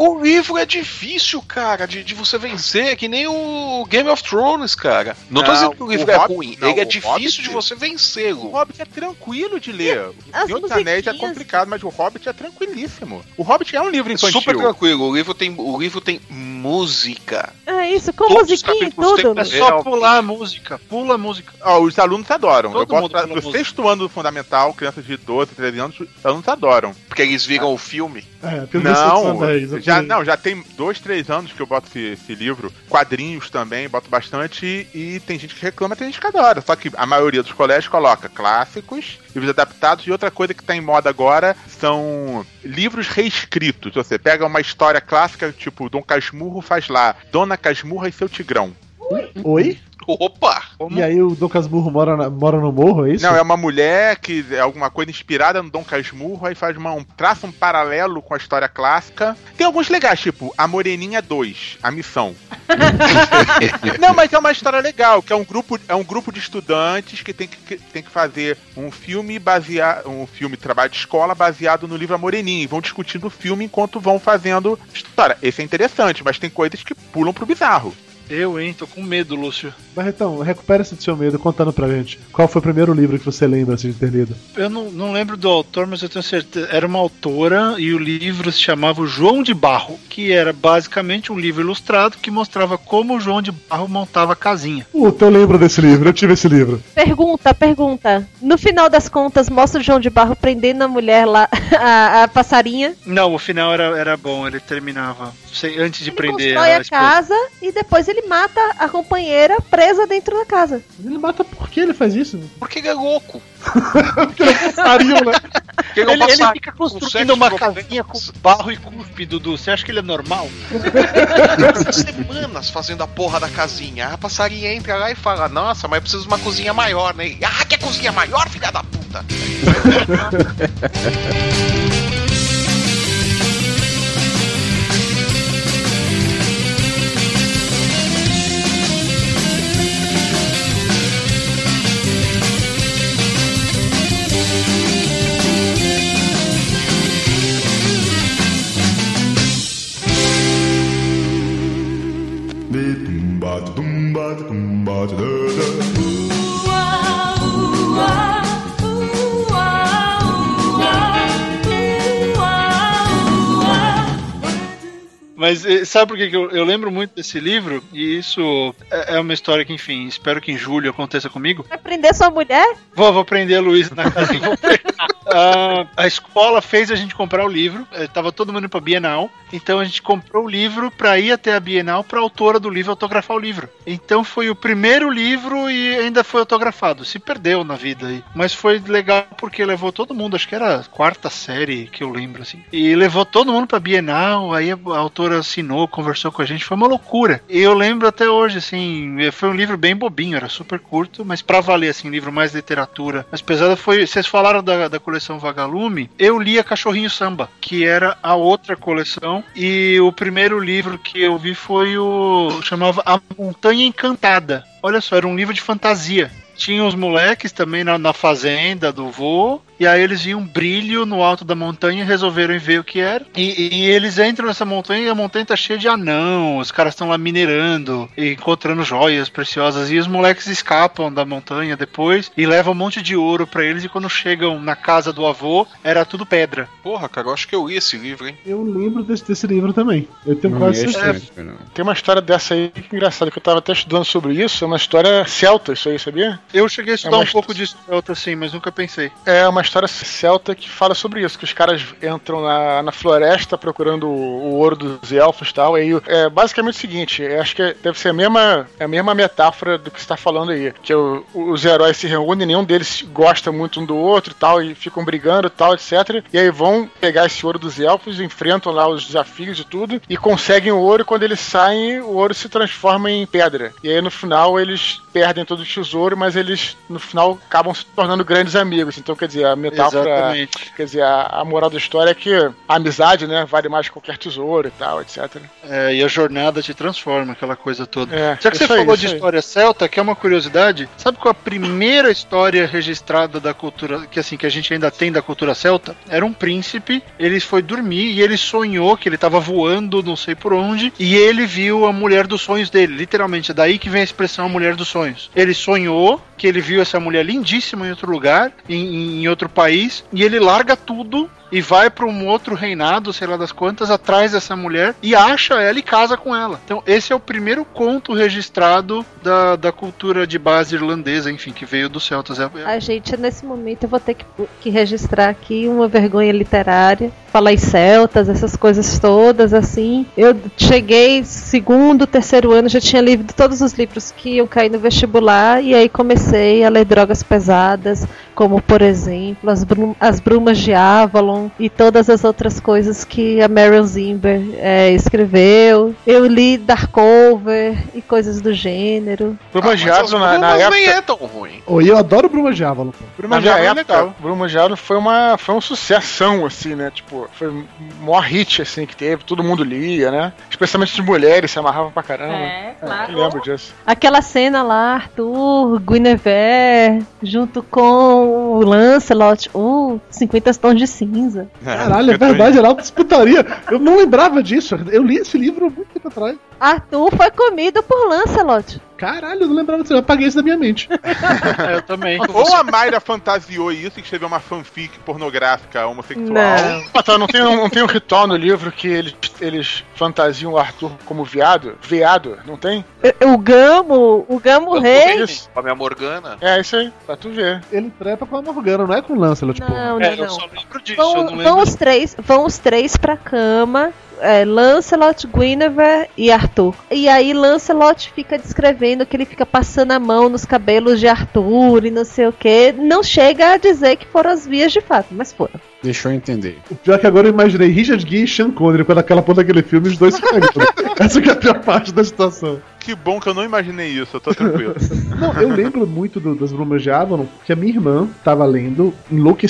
S7: o livro é difícil, cara, de, de você vencer, que nem o Game of Thrones, cara. Não, tô
S6: Não,
S7: dizendo que o livro
S6: o
S7: é
S6: Hobbit-
S7: ruim,
S6: não,
S7: ele é
S6: o
S7: difícil
S6: Hobbit-
S7: de você vencê-lo.
S6: O Hobbit é tranquilo de ler. O
S4: as
S6: Senhor dos Anéis é complicado, mas o Hobbit é tranquilíssimo. O Hobbit é um livro infantil.
S7: Super tranquilo, o livro tem, o livro tem música.
S4: É isso, com
S7: Todos os
S4: musiquinha e tudo.
S9: É só pular a música, pula a música.
S6: Ó, os alunos adoram.
S9: Todo
S6: eu boto
S9: mundo pula
S6: no
S9: música.
S6: sexto ano do fundamental, crianças de 12, 13 anos, os alunos adoram.
S7: Porque eles viram o filme.
S3: É,
S6: Não,
S3: eu
S6: já, não, já tem dois, três anos que eu boto esse, esse livro. Quadrinhos também, boto bastante. E tem gente que reclama, tem gente que adora. Só que a maioria dos colégios coloca clássicos, livros adaptados. E outra coisa que tá em moda agora são livros reescritos. Você pega uma história clássica, tipo Dom Casmurro faz lá Dona Casmurra e seu Tigrão.
S3: Oi?
S7: Opa!
S3: E aí o Dom Casmurro mora, na- mora no morro, é isso?
S6: Não, é uma mulher que é alguma coisa inspirada no Dom Casmurro, aí faz uma, um, traça um paralelo com a história clássica. Tem alguns legais, tipo A Moreninha 2, A Missão. (laughs) Não, mas é uma história legal, que é um grupo, é um grupo de estudantes que tem que, que tem que fazer um filme baseado, um filme trabalho de escola baseado no livro A Moreninha, e vão discutindo o filme enquanto vão fazendo história. Esse é interessante, mas tem coisas que pulam pro bizarro.
S9: Eu, hein, tô com medo, Lúcio.
S3: Barretão, recupera-se do seu medo contando pra gente. Qual foi o primeiro livro que você lembra assim, de ter lido?
S9: Eu não, não lembro do autor, mas eu tenho certeza. Era uma autora e o livro se chamava João de Barro, que era basicamente um livro ilustrado que mostrava como o João de Barro montava a casinha.
S3: Puta, eu lembro desse livro, eu tive esse livro.
S4: Pergunta, pergunta. No final das contas, mostra o João de Barro prendendo a mulher lá, (laughs) a, a passarinha.
S9: Não, o final era, era bom, ele terminava sem- antes de
S4: Ele
S9: prender a
S4: a
S9: esposa.
S4: casa e depois ele mata a companheira presa dentro da casa.
S3: Ele mata por que ele faz isso? (laughs)
S7: Porque ele é louco.
S3: Porque ele é passarinho, né?
S7: Porque ele,
S9: Ele, ele fica
S7: com
S9: construindo uma casinha com barro e cuspe, Dudu. Você acha que ele é normal?
S7: semanas fazendo a porra da casinha. A passarinha entra lá e fala: Nossa, mas eu preciso de uma cozinha maior, né? E, ah, quer cozinha maior, filha da puta? (laughs)
S9: Mas eh, sabe por que que eu, eu lembro muito desse livro? E isso é é uma história que, enfim, espero que em julho aconteça comigo.
S4: Vai prender sua mulher?
S9: Vou, vou prender a Luísa na casa. Vou (laughs) prender. Ah, a escola fez a gente comprar o livro. eh, Tava todo mundo indo pra Bienal. Então a gente comprou o livro pra ir até a Bienal pra autora do livro autografar o livro. Então foi o primeiro livro e ainda foi autografado. Se perdeu na vida aí. Mas foi legal porque levou todo mundo. Acho que era a quarta série que eu lembro, assim. E levou todo mundo pra Bienal. Aí a autora assinou, conversou com a gente. Foi uma loucura. E eu lembro até hoje, assim. eh, Foi um livro bem bobinho, era super curto. Mas pra valer, assim, livro mais literatura. Mas pesada foi. Vocês falaram da, da coleção Vagalume. Eu li a Cachorrinho Samba, que era a outra coleção. E o primeiro livro que eu vi foi o. chamava A Montanha Encantada. Olha só, era um livro de fantasia. Tinha os moleques também na, na fazenda do vô. E aí eles viam um brilho no alto da montanha e resolveram ver o que era. E, e eles entram nessa montanha e a montanha tá cheia de anão, os caras estão lá minerando e encontrando joias preciosas e os moleques escapam da montanha depois e levam um monte de ouro pra eles e quando chegam na casa do avô, era tudo pedra.
S7: Porra, cara, eu acho que eu li esse livro, hein?
S3: Eu lembro desse, desse livro também. Eu tenho quase certeza.
S8: Tem uma história dessa aí que é engraçada, que eu tava até estudando sobre isso. É uma história celta, isso aí, sabia?
S9: Eu cheguei a estudar
S8: É
S9: um pouco de celta assim, mas nunca pensei.
S8: É uma história celta que fala sobre isso, que os caras entram na, na floresta procurando o, o ouro dos elfos e tal. E aí, é basicamente o seguinte, acho que deve ser a mesma, a mesma metáfora do que você tá falando aí. Que o- os heróis se reúnem, nenhum deles gosta muito um do outro e tal, e ficam brigando e tal, etc. E aí vão pegar esse ouro dos elfos, enfrentam lá os desafios e tudo, e conseguem o ouro, e quando eles saem, o ouro se transforma em pedra. E aí no final eles perdem todo o tesouro, mas eles no final acabam se tornando grandes amigos. Então, quer dizer, a metáfora.
S9: Exatamente.
S8: Quer dizer, a, a moral da história é que a amizade, né, vale mais que qualquer tesouro e tal, etc.
S9: É, e a jornada te transforma, aquela coisa toda.
S8: É,
S9: Já que você
S8: aí,
S9: falou de
S8: aí.
S9: história celta, que é uma curiosidade, sabe qual a primeira história registrada da cultura, que assim, que a gente ainda tem da cultura celta? Era um príncipe, ele foi dormir e ele sonhou que ele estava voando não sei por onde, e ele viu a mulher dos sonhos dele, literalmente, é daí que vem a expressão a mulher dos sonhos. Ele sonhou que ele viu essa mulher lindíssima em outro lugar, em, em outro país, e ele larga tudo e vai para um outro reinado, sei lá das quantas, atrás dessa mulher e acha ela e casa com ela. Então, esse é o primeiro conto registrado da, da cultura de base irlandesa, enfim, que veio dos celtas. É- é-
S4: A gente, nesse momento, eu vou ter que, que registrar aqui uma vergonha literária. Falar em celtas, essas coisas todas, assim. Eu cheguei segundo, terceiro ano, já tinha lido todos os livros que iam cair no vestibular, e aí comecei a ler drogas pesadas, como, por exemplo, As, Brum- as Brumas de Avalon e todas as outras coisas que a Meryl Zimber é, escreveu. Eu li Darkover e coisas do gênero.
S8: Bruma de Avalon, na, na
S7: Mas nem
S8: época.
S7: é tão ruim.
S3: Oi, eu adoro Bruma de Avalon. pô.
S8: Na minha época, Bruma de Avalon foi uma foi uma sucessão, assim, né? Tipo, foi o maior hit, assim, que teve. Todo mundo lia, né? Especialmente as mulheres se amarravam pra caramba.
S4: É, claro.
S8: Eu lembro disso.
S4: Aquela cena lá, Arthur, Guinevere, junto com o Lancelot, uh, 50 tons de cinza.
S3: Caralho, é verdade, era alta putaria. Eu não lembrava disso. Eu li esse livro muito tempo atrás.
S4: Arthur foi comido por Lancelot.
S3: Caralho, eu não lembrava disso. Eu apaguei isso da minha mente. (laughs)
S9: eu também.
S6: Ou a Mayra fantasiou isso e escreveu uma fanfic pornográfica homossexual.
S4: Não.
S8: Ah, tá, não tem, não tem um ritual no livro que eles, eles fantasiam o Arthur como viado? Veado, não tem?
S4: O Gamo, o Gamo Rei.
S8: Isso.
S7: Com a minha Morgana.
S8: É, isso aí, pra tu ver.
S3: Ele trepa com a Morgana, não é com o Lancelot, tipo.
S4: Não,
S9: É,
S4: não,
S9: eu
S4: não.
S9: só lembro disso, eu
S4: Vão,
S9: não
S4: vão
S9: lembro.
S4: os três, vão os três pra cama. É, Lancelot, Guinevere e Arthur. E aí Lancelot fica descrevendo que ele fica passando a mão nos cabelos de Arthur e não sei o que. Não chega a dizer que foram as vias de fato, mas foram.
S5: Deixa eu entender.
S3: O pior é que agora eu imaginei Richard Gere e Sean Connery quando aquela porra daquele filme, os dois se pegando. (laughs) Essa que é a pior parte da situação.
S6: Que bom que eu não imaginei isso, eu tô tranquilo. (laughs)
S3: Não, eu lembro muito do- das Brumas de Avalon, porque a minha irmã tava lendo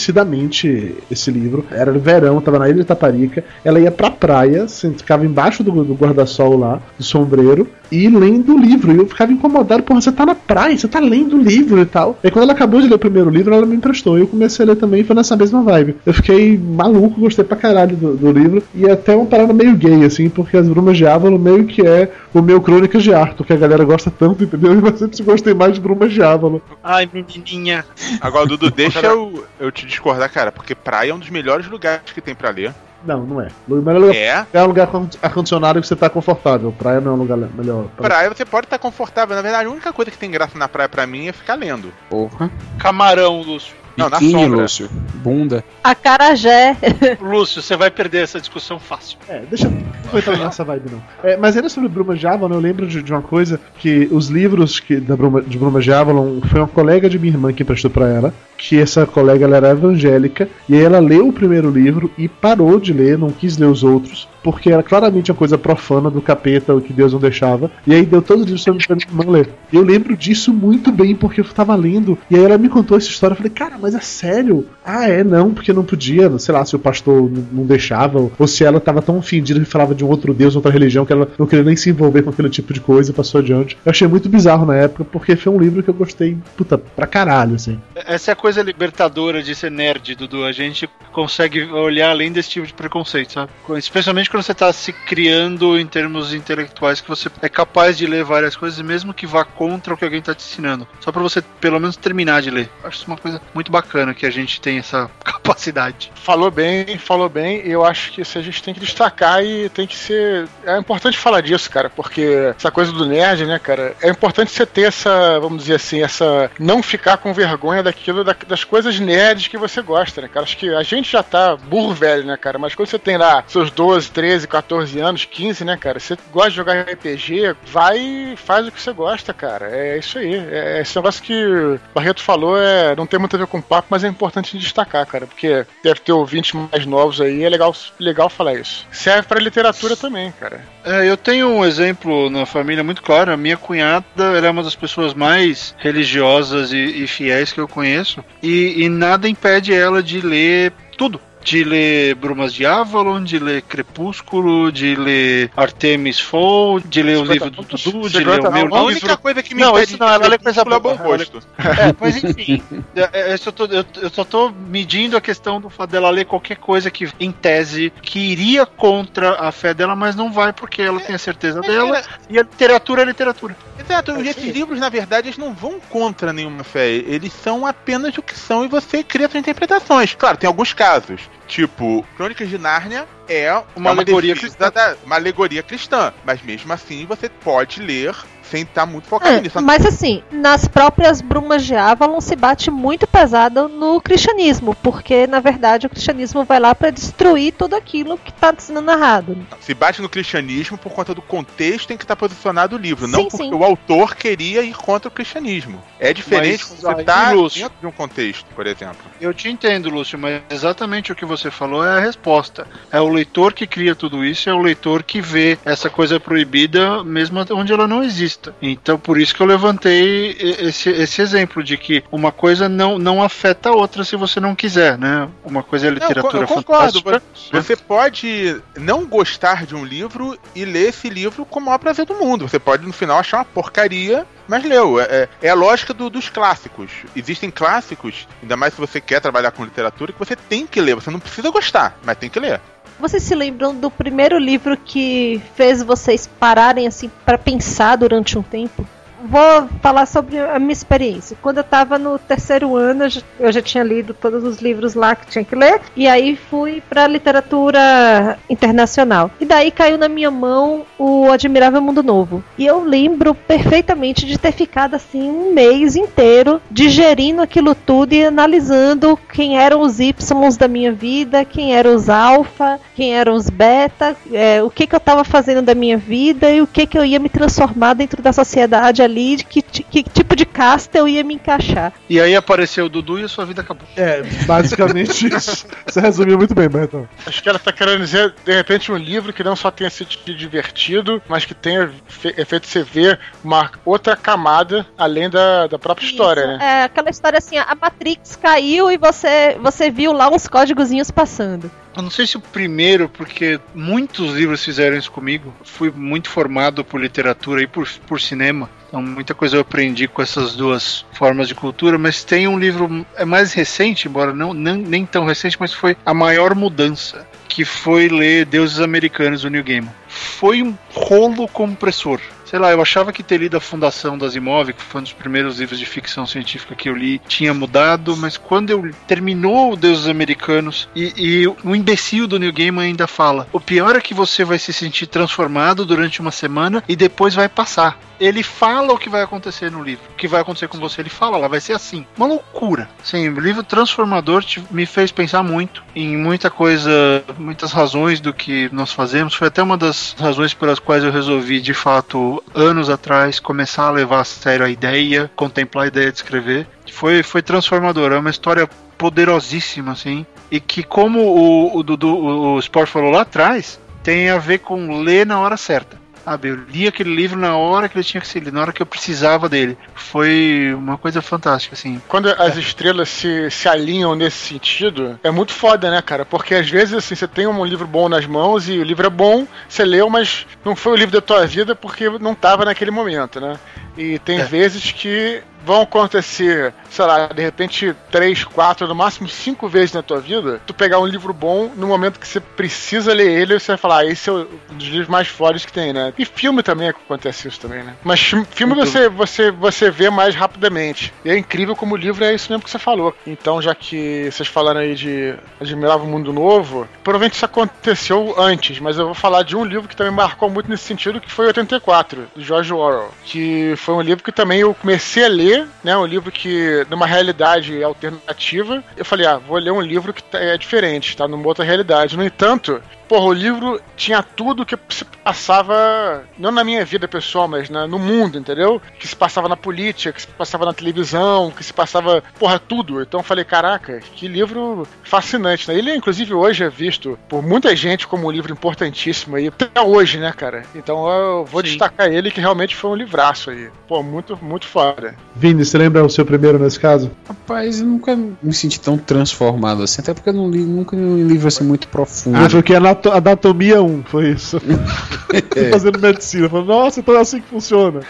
S3: enlouquecidamente esse livro. Era verão, tava na ilha de Taparica. Ela ia pra praia, se- ficava embaixo do, do guarda-sol lá, do sombreiro, e lendo o livro. E eu ficava incomodado, porra, você tá na praia, você tá lendo o livro e tal. E quando ela acabou de ler o primeiro livro, ela me emprestou. E eu comecei a ler também e foi nessa mesma vibe. Eu fiquei maluco, gostei pra caralho do, do livro. E é até uma parada meio gay, assim, porque as Brumas de Avalon meio que é o meu Crônicas de Arthur, que a galera gosta tanto, entendeu? E (laughs) eu sempre gostei mais de Brumas de Avalon.
S9: Ai, menininha.
S6: Agora, Dudu, (laughs) deixa eu, eu te discordar, cara, porque praia é um dos melhores lugares que tem pra ler.
S3: Não, não é. Melhor lugar
S6: É?
S3: é um lugar com ar-condicionado que você tá confortável. Praia não é um lugar melhor. pra-
S6: Praia você pode estar confortável. Na verdade, a única coisa que tem graça na praia pra mim é ficar lendo.
S5: Porra.
S9: Camarão, Lúcio.
S6: Não, na
S5: Biquíni. Lúcio. Bunda.
S4: Acarajé. (laughs)
S9: Lúcio, você vai perder essa discussão fácil.
S3: É, deixa eu não vou entrar nessa vibe, não. É, mas ainda sobre Bruma de Avalon, eu lembro de, de uma coisa que os livros que, da Bruma, de Bruma de Avalon foi uma colega de minha irmã que emprestou pra ela, que essa colega ela era evangélica, e aí ela leu o primeiro livro e parou de ler, não quis ler os outros. Porque era claramente uma coisa profana do capeta, o que Deus não deixava. E aí deu todos os livros pra mim ler. Eu lembro disso muito bem, porque eu tava lendo. E aí ela me contou essa história. Eu falei, cara, mas é sério? Ah, é, não, porque não podia. Sei lá, se o pastor não deixava. Ou se ela tava tão ofendida que falava de um outro Deus, outra religião, que ela não queria nem se envolver com aquele tipo de coisa e passou adiante. Eu achei muito bizarro na época, porque foi um livro que eu gostei, puta, pra caralho, assim.
S9: Essa é a coisa libertadora de ser nerd, Dudu. A gente consegue olhar além desse tipo de preconceito, sabe? Especialmente quando você tá se criando em termos intelectuais, que você é capaz de ler várias coisas, mesmo que vá contra o que alguém tá te ensinando. Só pra você, pelo menos, terminar de ler. Acho isso uma coisa muito bacana que a gente tem essa (laughs) capacidade.
S8: Falou bem, falou bem. Eu acho que isso a gente tem que destacar e tem que ser. É importante falar disso, cara, porque essa coisa do nerd, né, cara? É importante você ter essa, vamos dizer assim, essa. Não ficar com vergonha daquilo, da- das coisas nerds que você gosta, né, cara? Acho que a gente já tá burro velho, né, cara? Mas quando você tem lá seus 12, 13, 14 anos, 15, né, cara? Você gosta de jogar RPG, vai e faz o que você gosta, cara. É isso aí. É esse negócio que o Barreto falou é, não tem muito a ver com papo, mas é importante destacar, cara, porque deve ter ouvintes mais novos aí, é legal, legal falar isso. Serve pra literatura também, cara.
S9: É, eu tenho um exemplo na família muito claro. A minha cunhada ela é uma das pessoas mais religiosas e, e fiéis que eu conheço. E, e nada impede ela de ler tudo. De ler Brumas de Avalon, de ler Crepúsculo, de ler Artemis Fowl, de ler o livro do Dudu, de ler o meu
S6: A
S9: livro.
S6: única coisa que me
S9: Não, isso não, ela lê coisa
S6: Crepúsculo é
S9: boa.
S6: bom gosto.
S9: É, (laughs) mas enfim, é, é, eu, só tô, eu, eu só tô medindo a questão do fato dela ler qualquer coisa que, em tese, que iria contra a fé dela, mas não vai porque ela tem a certeza dela. E a literatura é literatura.
S6: Exato, e esses livros, na verdade, eles não vão contra nenhuma fé. Eles são apenas o que são e você cria suas interpretações. Claro, tem alguns casos. Tipo, Crônicas de Nárnia é uma,
S9: alegoria
S6: defesa
S9: cristã.
S6: da- uma alegoria cristã. Mas mesmo assim, você pode ler sem estar muito focado
S4: É,
S6: nisso.
S4: mas assim, nas próprias brumas de Avalon se bate muito pesado no cristianismo, porque na verdade o cristianismo vai lá pra destruir tudo aquilo que tá sendo narrado.
S6: Se bate no cristianismo por conta do contexto em que está posicionado o livro, não
S4: Sim,
S6: porque
S4: sim.
S6: o autor queria ir contra o cristianismo. É diferente
S9: Mas,
S6: quando você está
S9: Lúcio-
S6: dentro de um contexto, por exemplo.
S9: Eu te entendo, Lúcio, mas exatamente o que você falou é a resposta. É o leitor que cria tudo isso, é o leitor que vê essa coisa proibida mesmo onde ela não exista. Então, por isso que eu levantei esse, esse exemplo de que uma coisa não, não afeta a outra se você não quiser, né? Uma coisa é
S6: Não,
S9: literatura
S6: eu concordo.
S9: fantástica.
S6: Você pode não gostar de um livro e ler esse livro como a maior prazer do mundo. Você pode, no final, achar uma porcaria, mas leu. É, é- é a lógica do- dos clássicos. Existem clássicos, ainda mais se você quer trabalhar com literatura, que você tem que ler. Você não precisa gostar, mas tem que ler.
S4: Vocês se lembram do primeiro livro que fez vocês pararem assim pra pensar durante um tempo? Vou falar sobre a minha experiência. Quando eu tava no terceiro ano, eu já, tinha lido todos os livros lá que tinha que ler, e aí fui pra literatura internacional. E daí caiu na minha mão o Admirável Mundo Novo. E eu lembro perfeitamente de ter ficado assim um mês inteiro digerindo aquilo tudo e analisando quem eram os Ys da minha vida, quem eram os alfa, quem eram os beta, é, o que, que eu estava fazendo da minha vida e o que, que eu ia me transformar dentro da sociedade ali, de que, que tipo de casta eu ia me encaixar.
S9: E aí apareceu o Dudu e a sua vida acabou.
S3: É, basicamente (laughs) isso. Você resumiu muito bem, Beto.
S8: Acho que ela tá querendo dizer, de repente, um livro que não só tenha sido divertido, mas que tenha fe- feito você ver uma outra camada além da, da própria história, né?
S4: É aquela história assim, a Matrix caiu e você, você viu lá uns códigozinhos passando.
S9: Eu não sei se o primeiro, porque muitos livros fizeram isso comigo. Fui muito formado por literatura e por, por cinema. Então muita coisa eu aprendi com essas duas formas de cultura, mas tem um livro é mais recente, embora não, nem tão recente, mas foi a maior mudança, que foi ler Deuses Americanos do New Game. Foi um rolo compressor. Sei lá, eu achava que ter lido a Fundação das Imóveis, que foi um dos primeiros livros de ficção científica que eu li, tinha mudado, mas quando eu terminou o Deuses Americanos e, e o imbecil do New Game ainda fala: o pior é que você vai se sentir transformado durante uma semana e depois vai passar. Ele fala o que vai acontecer no livro, o que vai acontecer com você. Ele fala lá, vai ser assim. Uma loucura. Sim, o livro transformador te- me fez pensar muito em muita coisa, muitas razões do que nós fazemos. Foi até uma das razões pelas quais eu resolvi, de fato, anos atrás, começar a levar a sério a ideia, contemplar a ideia de escrever. Foi, foi transformador. É uma história poderosíssima, assim. E que, como o, o Dudu, o Sport falou lá atrás, tem a ver com ler na hora certa. Sabe, eu li aquele livro na hora que ele tinha que ser lido, na hora que eu precisava dele. Foi uma coisa fantástica, assim.
S8: Quando as estrelas se, se alinham nesse sentido, é muito foda, né, cara? Porque às vezes, assim, você tem um livro bom nas mãos e o livro é bom, você leu, mas não foi o livro da tua vida porque não tava naquele momento, né? E tem
S9: É.
S8: vezes que vão acontecer, sei lá, de repente, três, quatro, no máximo cinco vezes na tua vida, tu pegar um livro bom no momento que você precisa ler ele, você vai falar, ah, esse é um dos livros mais fodas que tem, né? E filme também acontece isso também, né? Mas fi- filme
S9: Muito.
S8: você, você, você vê mais rapidamente. E é incrível como o livro é isso mesmo que você falou. Então, já que vocês falaram aí de Admirável Mundo Novo, provavelmente isso aconteceu antes, mas eu vou falar de um livro que também marcou muito nesse sentido, que foi 84, do George Orwell. Que foi um livro que também eu comecei a ler, né? Um livro que, numa realidade alternativa, eu falei, ah, vou ler um livro que tá- é diferente, tá numa outra realidade. No entanto, porra, o livro tinha tudo que se passava, não na minha vida pessoal, mas na- no mundo, entendeu? Que se passava na política, que se passava na televisão, que se passava, porra, tudo. Então eu falei, caraca, que livro fascinante, né? Ele, inclusive, hoje é visto por muita gente como um livro importantíssimo aí, até hoje, né, cara? Então eu vou destacar ele, que realmente foi um livraço aí. Pô, muito, muito foda.
S3: Vini, você lembra o seu primeiro nesse caso?
S5: Rapaz, eu nunca me senti tão transformado assim, até porque eu não li, nunca li um livro assim muito profundo.
S3: Ah, foi que Anato- Anatomia 1, foi isso. (laughs) Fazendo medicina. Falei, nossa, então é assim que funciona.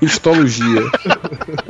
S5: Histologia.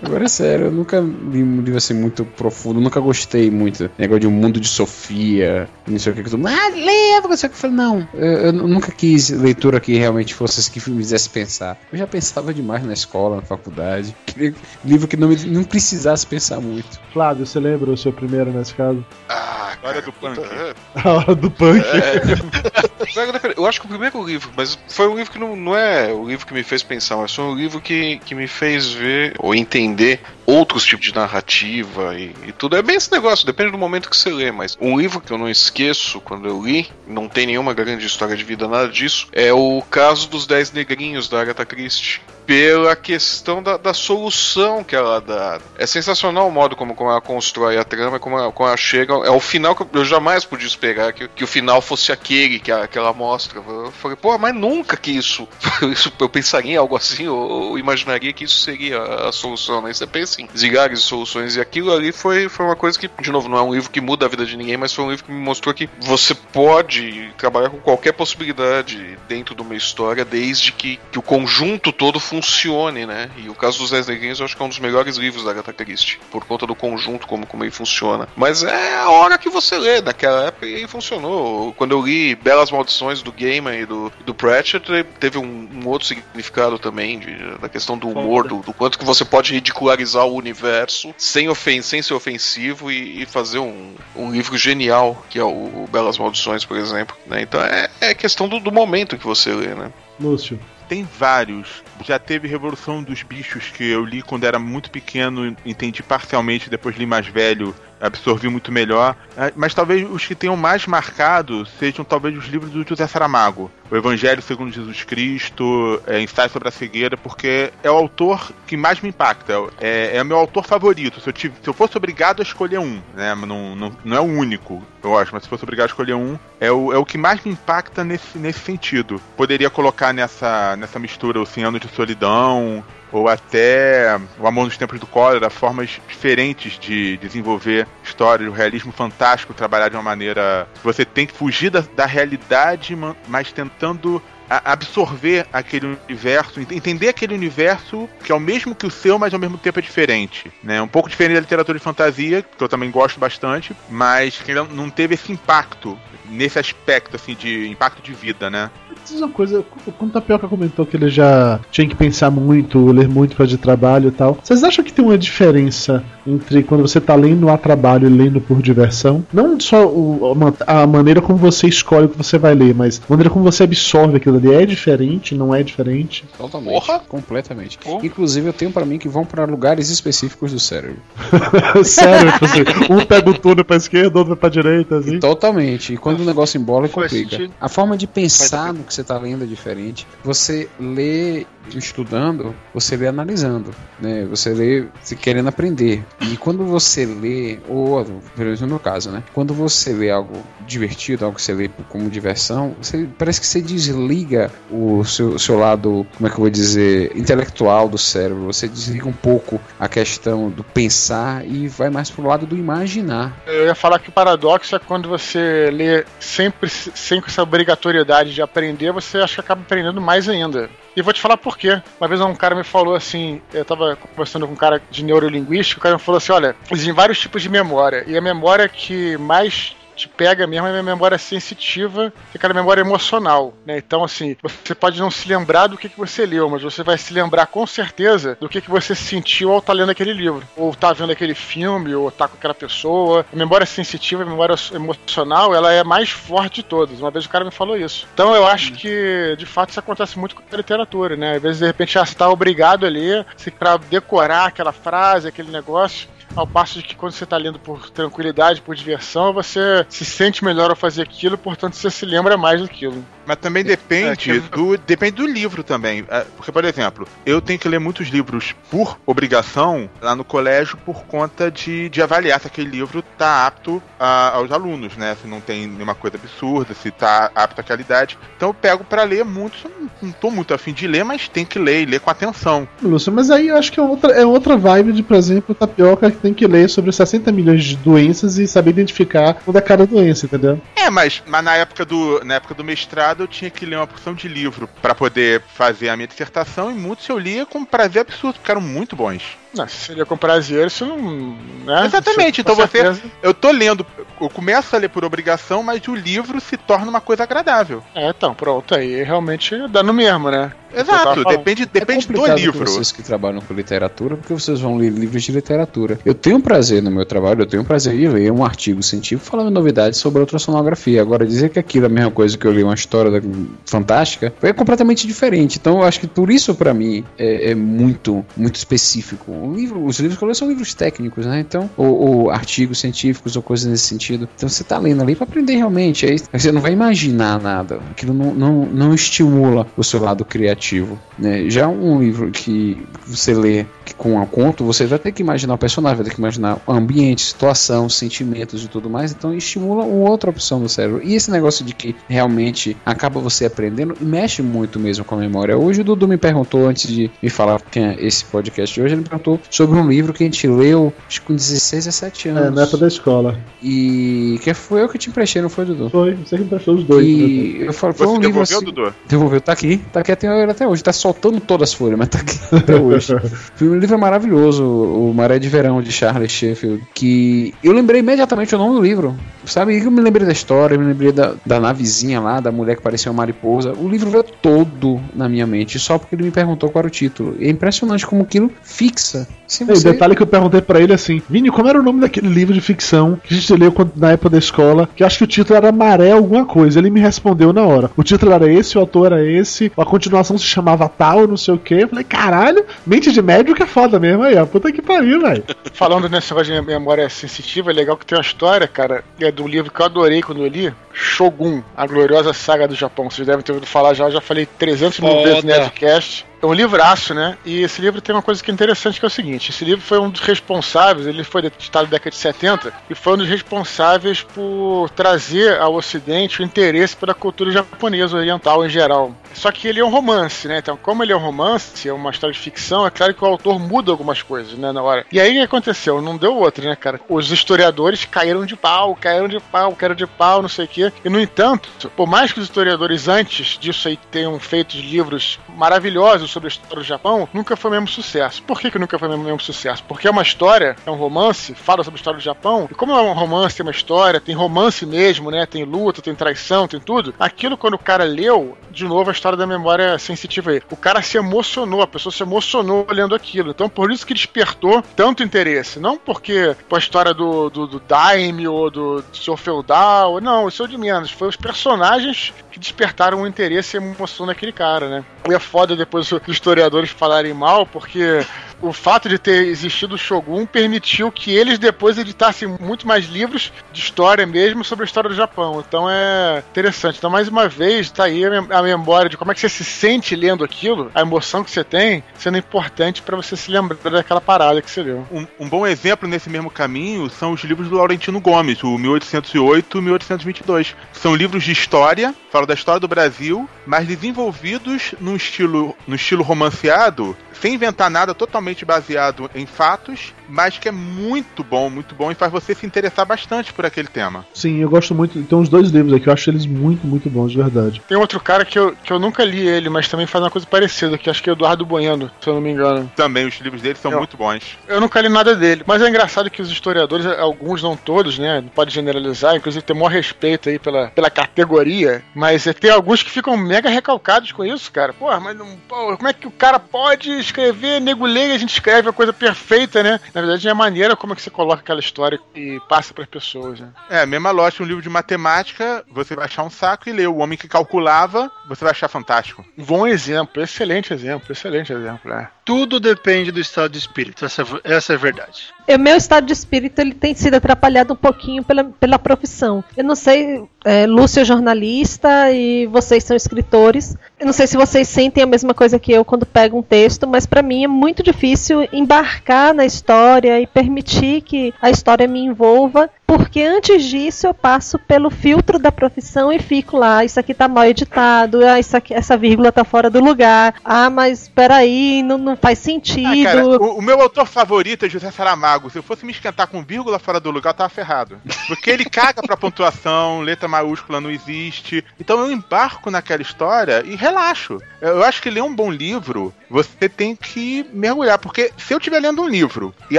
S5: Agora é sério, eu nunca li um livro assim muito profundo, nunca gostei muito. Negócio de um mundo de Sofia, não sei o que que tu. Ah, leva, não sei o que. Eu falei, não, eu, eu nunca quis leitura que realmente fosse assim, que me fizesse pensar. Eu já pensava demais na escola, na faculdade. (laughs) Livro que não, me, não precisasse pensar muito.
S3: Flávio, você lembra o seu primeiro nesse caso?
S7: Ah,
S6: Hora do punk. (laughs)
S3: A hora do punk.
S7: É, (laughs) eu acho que o primeiro livro, mas foi um livro que não, não é o livro que me fez pensar, mas foi um livro que, que me fez ver ou entender outros tipos de narrativa e, e tudo. É bem esse negócio, depende do momento que você lê, mas um livro que eu não esqueço quando eu li, não tem nenhuma grande história de vida, nada disso, é o caso dos Dez Negrinhos da Agatha Christie. Pela questão da, da solução que ela dá. É sensacional o modo como, como ela constrói a trama, como ela, como ela chega. É o final que eu, jamais podia esperar que, que o final fosse aquele que, a- que ela mostra. Eu falei, pô, mas nunca que isso, (laughs) isso eu pensaria em algo assim, ou, ou imaginaria que isso seria a, solução, né? Você pensa em zigares de soluções, e aquilo ali foi, foi uma coisa que, de novo, não é um livro que muda a vida de ninguém, mas foi um livro que me mostrou que você pode trabalhar com qualquer possibilidade dentro de uma história, desde que, que o conjunto todo funcione, né? E o caso dos Dez Negrinhos eu acho que é um dos melhores livros da Agatha Christie, por conta do conjunto, como, como ele funciona. Mas é a hora que você lê, naquela época e funcionou. Quando eu li Belas Maldições do Gaiman e do, do Pratchett, teve um, um outro significado também, de, da questão do humor, do, do quanto que você pode ridicularizar o universo sem, ofen sem ser ofensivo e, e fazer um, um livro genial, que é o, o Belas Maldições, por exemplo. Né? Então é, é questão do, do momento que você lê, né?
S3: Lúcio.
S6: Tem vários. Já teve Revolução dos Bichos que eu li quando era muito pequeno, entendi parcialmente, depois li mais velho, absorvi muito melhor. Ah, Mas talvez os que tenham mais marcado sejam talvez os livros do José Saramago. O Evangelho segundo Jesus Cristo, é, Ensaio sobre a Cegueira, porque é o autor que mais me impacta. É, é o meu autor favorito. Se eu, tive- se eu fosse obrigado a escolher um, né? Não, não, não é o único, eu acho, mas se fosse obrigado a escolher um, é o, é o que mais me impacta nesse, nesse sentido. Poderia colocar nessa, nessa mistura o 100 anos de solidão, ou até o Amor nos Tempos do Cólera, formas diferentes de desenvolver história, o realismo fantástico, trabalhar de uma maneira você tem que fugir da, da realidade, ma- mas tentando absorver aquele universo, ent- entender aquele universo que é o mesmo que o seu, mas ao mesmo tempo é diferente, né? Um pouco diferente da literatura de fantasia, que eu também gosto bastante, mas que não teve esse impacto nesse aspecto assim de impacto de vida, né?
S3: Diz uma coisa, quando o Tapioca comentou que ele já tinha que pensar muito, ler muito para de trabalho e tal, vocês acham que tem uma diferença entre quando você tá lendo a trabalho e lendo por diversão? Não só o- a ma- a maneira como você escolhe o que você vai ler, mas a maneira como você absorve aquilo ali é diferente, não é diferente?
S5: Totalmente. Completamente. Inclusive, eu tenho pra mim que vão pra lugares específicos do cérebro. (laughs)
S3: Sério, tipo assim, um pega o túnel pra esquerda, outro pra direita, assim.
S5: Totalmente. E quando o negócio embola, complica. A forma de pensar no que você você está lendo é diferente. Você lê estudando, você lê analisando, né? Você lê se querendo aprender. E quando você lê, ou pelo menos no meu caso, né? Quando você lê algo divertido, algo que você lê como diversão, você, parece que você desliga o seu, seu lado, como é que eu vou dizer, intelectual do cérebro. Você desliga um pouco a questão do pensar e vai mais pro lado do imaginar.
S8: Eu ia falar que o paradoxo é quando você lê sempre sem essa obrigatoriedade de aprender, você acha que acaba aprendendo mais ainda. E vou te falar por quê. Uma vez um cara me falou assim, eu tava conversando com um cara de neurolinguística, o cara me falou assim, olha, existem vários tipos de memória, e a memória que mais te pega mesmo é a memória sensitiva, que é aquela memória emocional, né? Então, assim, você pode não se lembrar do que, que você leu, mas você vai se lembrar com certeza do que, que você sentiu ao estar lendo aquele livro, ou estar vendo aquele filme, ou estar com aquela pessoa. A memória sensitiva, a memória emocional, ela é mais forte de todas. Uma vez o cara me falou isso. Então, eu acho que, de fato, isso acontece muito com a literatura, né? Às vezes, de repente, já está obrigado a ler, para decorar aquela frase, aquele negócio. Ao passo de que quando você está lendo por tranquilidade, por diversão, você se sente melhor ao fazer aquilo, portanto você se lembra mais daquilo.
S6: Mas também depende
S8: É,
S6: do depende do livro também. É, Porque, por exemplo, eu tenho que ler muitos livros por obrigação lá no colégio por conta de, de avaliar se aquele livro tá apto a- aos alunos, né? Se não tem nenhuma coisa absurda, se tá apto àquela idade. Então eu pego pra ler muito. Não, não tô muito afim de ler, mas tem que ler e ler com atenção.
S3: Lúcio, mas aí eu acho que é outra, é outra vibe de, por exemplo, Tapioca que tem que ler sobre 60 milhões de doenças e saber identificar onde é cada doença, entendeu?
S6: É, mas, mas na época do na época do mestrado eu tinha que ler uma porção de livro pra poder fazer a minha dissertação e muitos eu lia com prazer absurdo, porque eram muito bons.
S8: Não, se você lia com prazer, isso não. Né?
S6: Exatamente,
S8: Isso,
S6: então você.
S8: certeza.
S6: Eu tô lendo, eu começo a ler por obrigação, mas o livro se torna uma coisa agradável.
S8: É, então, pronto, aí realmente dá no mesmo, né?
S6: Exato, depende, depende do
S5: complicado
S6: livro.
S5: vocês que trabalham com literatura, porque vocês vão ler livros de literatura. Eu tenho prazer no meu trabalho, eu tenho prazer em ler um artigo científico falando novidades sobre ultrassonografia. Agora, dizer que aquilo é a mesma coisa que eu li uma história da- fantástica é completamente diferente. Então, eu acho que por isso, pra mim, é, é muito, muito específico. O livro, os livros que eu leio são livros técnicos, né? Então, ou, ou artigos científicos ou coisas nesse sentido. Então, você tá lendo ali pra aprender realmente. Aí você não vai imaginar nada. Aquilo não, não, não estimula o seu lado criativo. Né? Já um livro que você lê que com um conto, você vai ter que imaginar o personagem, vai ter que imaginar o ambiente, situação, sentimentos e tudo mais. Então, estimula outra opção do cérebro. E esse negócio de que realmente acaba você aprendendo e mexe muito mesmo com a memória. Hoje o Dudu me perguntou, antes de me falar que é esse podcast de hoje, ele me perguntou sobre um livro que a gente leu acho que com 16, 17 anos.
S3: É, na época da escola.
S5: E que foi eu que te emprestei, não foi, Dudu?
S3: Foi, você que emprestou os dois.
S5: E
S3: né?
S5: eu falo, foi
S6: Você
S5: um livro
S6: devolveu,
S5: assim,
S6: Dudu?
S5: Devolveu, tá aqui. Tá aqui até, até hoje. Tá soltando todas as folhas, mas tá aqui (laughs) até hoje. o livro é maravilhoso, o Maré de Verão, de Charles Sheffield. Que eu lembrei imediatamente o nome do livro. Sabe? Eu me lembrei da história, eu me lembrei da, da navezinha lá, da mulher que parecia uma mariposa. O livro veio todo na minha mente, só porque ele me perguntou qual era o título. E é impressionante como aquilo fixa. Se
S3: E
S5: você...
S3: detalhe que eu perguntei pra ele assim, Vini, como era o nome daquele livro de ficção que a gente leu na época da escola? Que eu acho que o título era Maré alguma coisa. Ele me respondeu na hora. O título era esse, o autor era esse, a continuação se chamava tal, não sei o que. Eu falei, caralho, mente de médico é foda mesmo aí, ó. Puta que pariu, velho. (laughs)
S8: Falando nesse negócio de memória sensitiva, é legal que tem uma história, cara, é do livro que eu adorei quando eu li, Shogun, a gloriosa saga do Japão. Vocês devem ter ouvido falar já, eu já falei 300 mil vezes no Nerdcast. É um livraço, né? E esse livro tem uma coisa que é interessante, que é o seguinte: esse livro foi um dos responsáveis, ele foi editado na década de 70, e foi um dos responsáveis por trazer ao Ocidente o interesse pela cultura japonesa oriental em geral. Só que ele é um romance, né? Então, como ele é um romance, é uma história de ficção, é claro que o autor muda algumas coisas, né, na hora. E aí o que aconteceu? Não deu outra, né, cara? Os historiadores caíram de pau, caíram de pau, caíram de pau, não sei o quê. E, no entanto, por mais que os historiadores antes disso aí tenham feito livros maravilhosos sobre a história do Japão, nunca foi o mesmo sucesso. Por que, que nunca foi o mesmo, mesmo sucesso? Porque é uma história, é um romance, fala sobre a história do Japão, e como é um romance, tem uma história, tem romance mesmo, né? Tem luta, tem traição, tem tudo. Aquilo, quando o cara leu, de novo, a história da memória sensitiva aí. O cara se emocionou, a pessoa se emocionou lendo aquilo. Então, por isso que despertou tanto interesse. Não porque pô, a história do, do, do Daime ou do, do Sr. Feudal, não, isso é de menos. Foi os personagens que despertaram o interesse e a emoção daquele cara, né? E é foda depois os historiadores falarem mal, porque o fato de ter existido o Shogun permitiu que eles depois editassem muito mais livros de história mesmo sobre a história do Japão. Então é interessante. Então, mais uma vez, tá aí a mem- a memória de como é que você se sente lendo aquilo, a emoção que você tem, sendo importante pra você se lembrar daquela parada que você leu.
S6: Um, um bom exemplo nesse mesmo caminho são os livros do Laurentino Gomes, o 1808 e 1822. São livros de história, falam da história do Brasil, mas desenvolvidos num estilo, no estilo romanceado, sem inventar nada, totalmente baseado em fatos, mas que é muito bom, muito bom e faz você se interessar bastante por aquele tema.
S3: Sim, eu gosto muito. Tem uns dois livros aqui, eu acho eles muito, muito bons, de verdade.
S8: Tem outro cara que eu, que eu nunca li ele, mas também faz uma coisa parecida, que acho que é Eduardo Bueno, se eu não me engano.
S6: Também os livros dele são
S8: Eu-
S6: muito bons.
S8: Eu nunca li nada dele, mas é engraçado que os historiadores, alguns não todos, né? Não pode generalizar, inclusive tem o maior respeito aí pela, pela categoria, mas é, tem alguns que ficam mega recalcados com isso, cara. Porra, mas não, pô, como é que o cara pode escrever, nego lê e a gente escreve a coisa perfeita, né? Na verdade é a maneira como é que você coloca aquela história e passa para as pessoas, né?
S6: É, a mesma lógica, um livro de matemática, você vai achar um saco e ler. O Homem que Calculava, você vai achar fantástico.
S8: Bom exemplo, excelente exemplo, excelente exemplo, é.
S9: Tudo depende do estado de espírito, essa, essa é a verdade.
S4: O meu estado de espírito ele tem sido atrapalhado um pouquinho pela, pela profissão. Eu não sei, é, Lúcio é jornalista e vocês são escritores. Eu não sei se vocês sentem a mesma coisa que eu quando pego um texto, mas para mim é muito difícil embarcar na história e permitir que a história me envolva, porque antes disso eu passo pelo filtro da profissão e fico lá, isso aqui tá mal editado, ah, isso aqui, essa vírgula tá fora do lugar. Ah, mas peraí, não, não faz sentido.
S6: Ah, cara, o, o meu autor favorito é José Saramago. Se eu fosse me esquentar com vírgula fora do lugar, eu tava ferrado. Porque ele caga pra pontuação, letra maiúscula não existe. Então eu embarco naquela história e relaxo. Eu acho que ler um bom livro, você tem que mergulhar. Porque se eu estiver lendo um livro e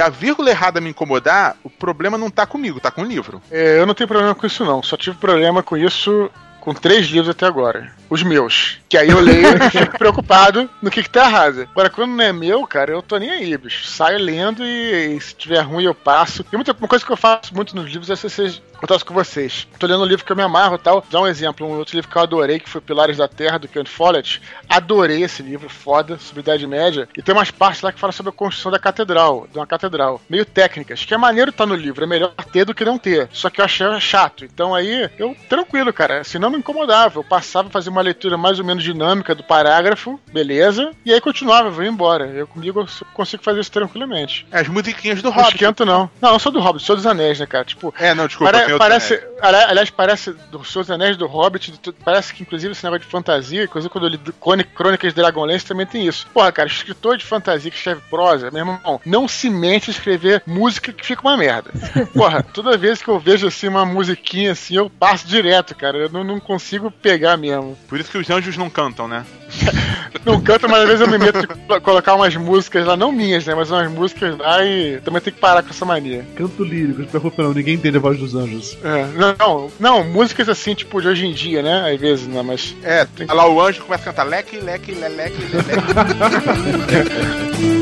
S6: a vírgula errada me incomodar, o problema não tá comigo, tá com o livro.
S8: É, eu não tenho problema com isso, não. Só tive problema com isso com três livros até agora. Os meus. Que aí eu leio (laughs) e fico preocupado no que, que tá errado. Agora, quando não é meu, cara, eu tô nem aí, bicho. Saio lendo e, e se tiver ruim eu passo. E muita, uma coisa que eu faço muito nos livros é se vocês. Contasse com vocês. Tô lendo um livro que eu me amarro e tal. Dá um exemplo. Um outro livro que eu adorei, que foi Pilares da Terra, do Kent Follett. Adorei esse livro, foda, sobre Idade Média. E tem umas partes lá que falam sobre a construção da catedral, de uma catedral. Meio técnicas, que é maneiro tá no livro. É melhor ter do que não ter. Só que eu achei chato. Então aí, eu, tranquilo, cara. Se não me incomodava. Eu passava a fazer uma leitura mais ou menos dinâmica do parágrafo, beleza. E aí continuava, eu vou embora. Eu comigo eu consigo fazer isso tranquilamente.
S6: É, as musiquinhas do
S8: Não
S6: Hobbit.
S8: esquento, não. Não, não sou do Hobbit, sou dos Anéis, né, cara? Tipo,
S6: É, não, desculpa. Outro
S8: parece,
S6: Anéis.
S8: ali- aliás, parece dos seus anéis do Hobbit, parece que inclusive esse negócio de fantasia, inclusive quando eu li Crônica- Crônicas de Dragonlance também tem isso. Porra, cara, escritor de fantasia que escreve prosa, meu irmão, não se mente a escrever música que fica uma merda. Porra, toda vez que eu vejo assim uma musiquinha assim, eu passo direto, cara. Eu não, não consigo pegar mesmo.
S6: Por isso que os anjos não cantam, né? (laughs)
S8: Não canto, mas às vezes eu me meto de colo- colocar umas músicas lá, não minhas, né? Mas umas músicas lá e também tem que parar com essa mania.
S3: Canto lírico, não preocupa não, ninguém entende a voz dos anjos.
S8: É, não, não, não, músicas assim, tipo, de hoje em dia, né? Às vezes, né? Mas.
S6: É, lá o anjo começa a cantar leque, leque, leleque, leleque.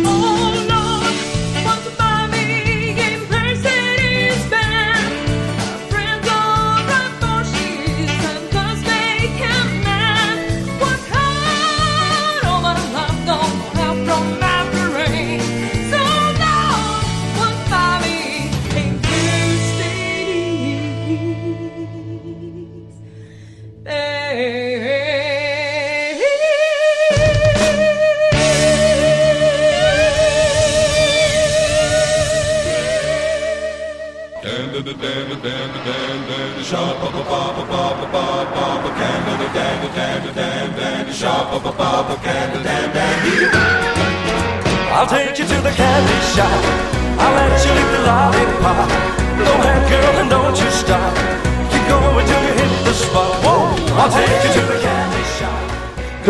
S2: I'll (laughs)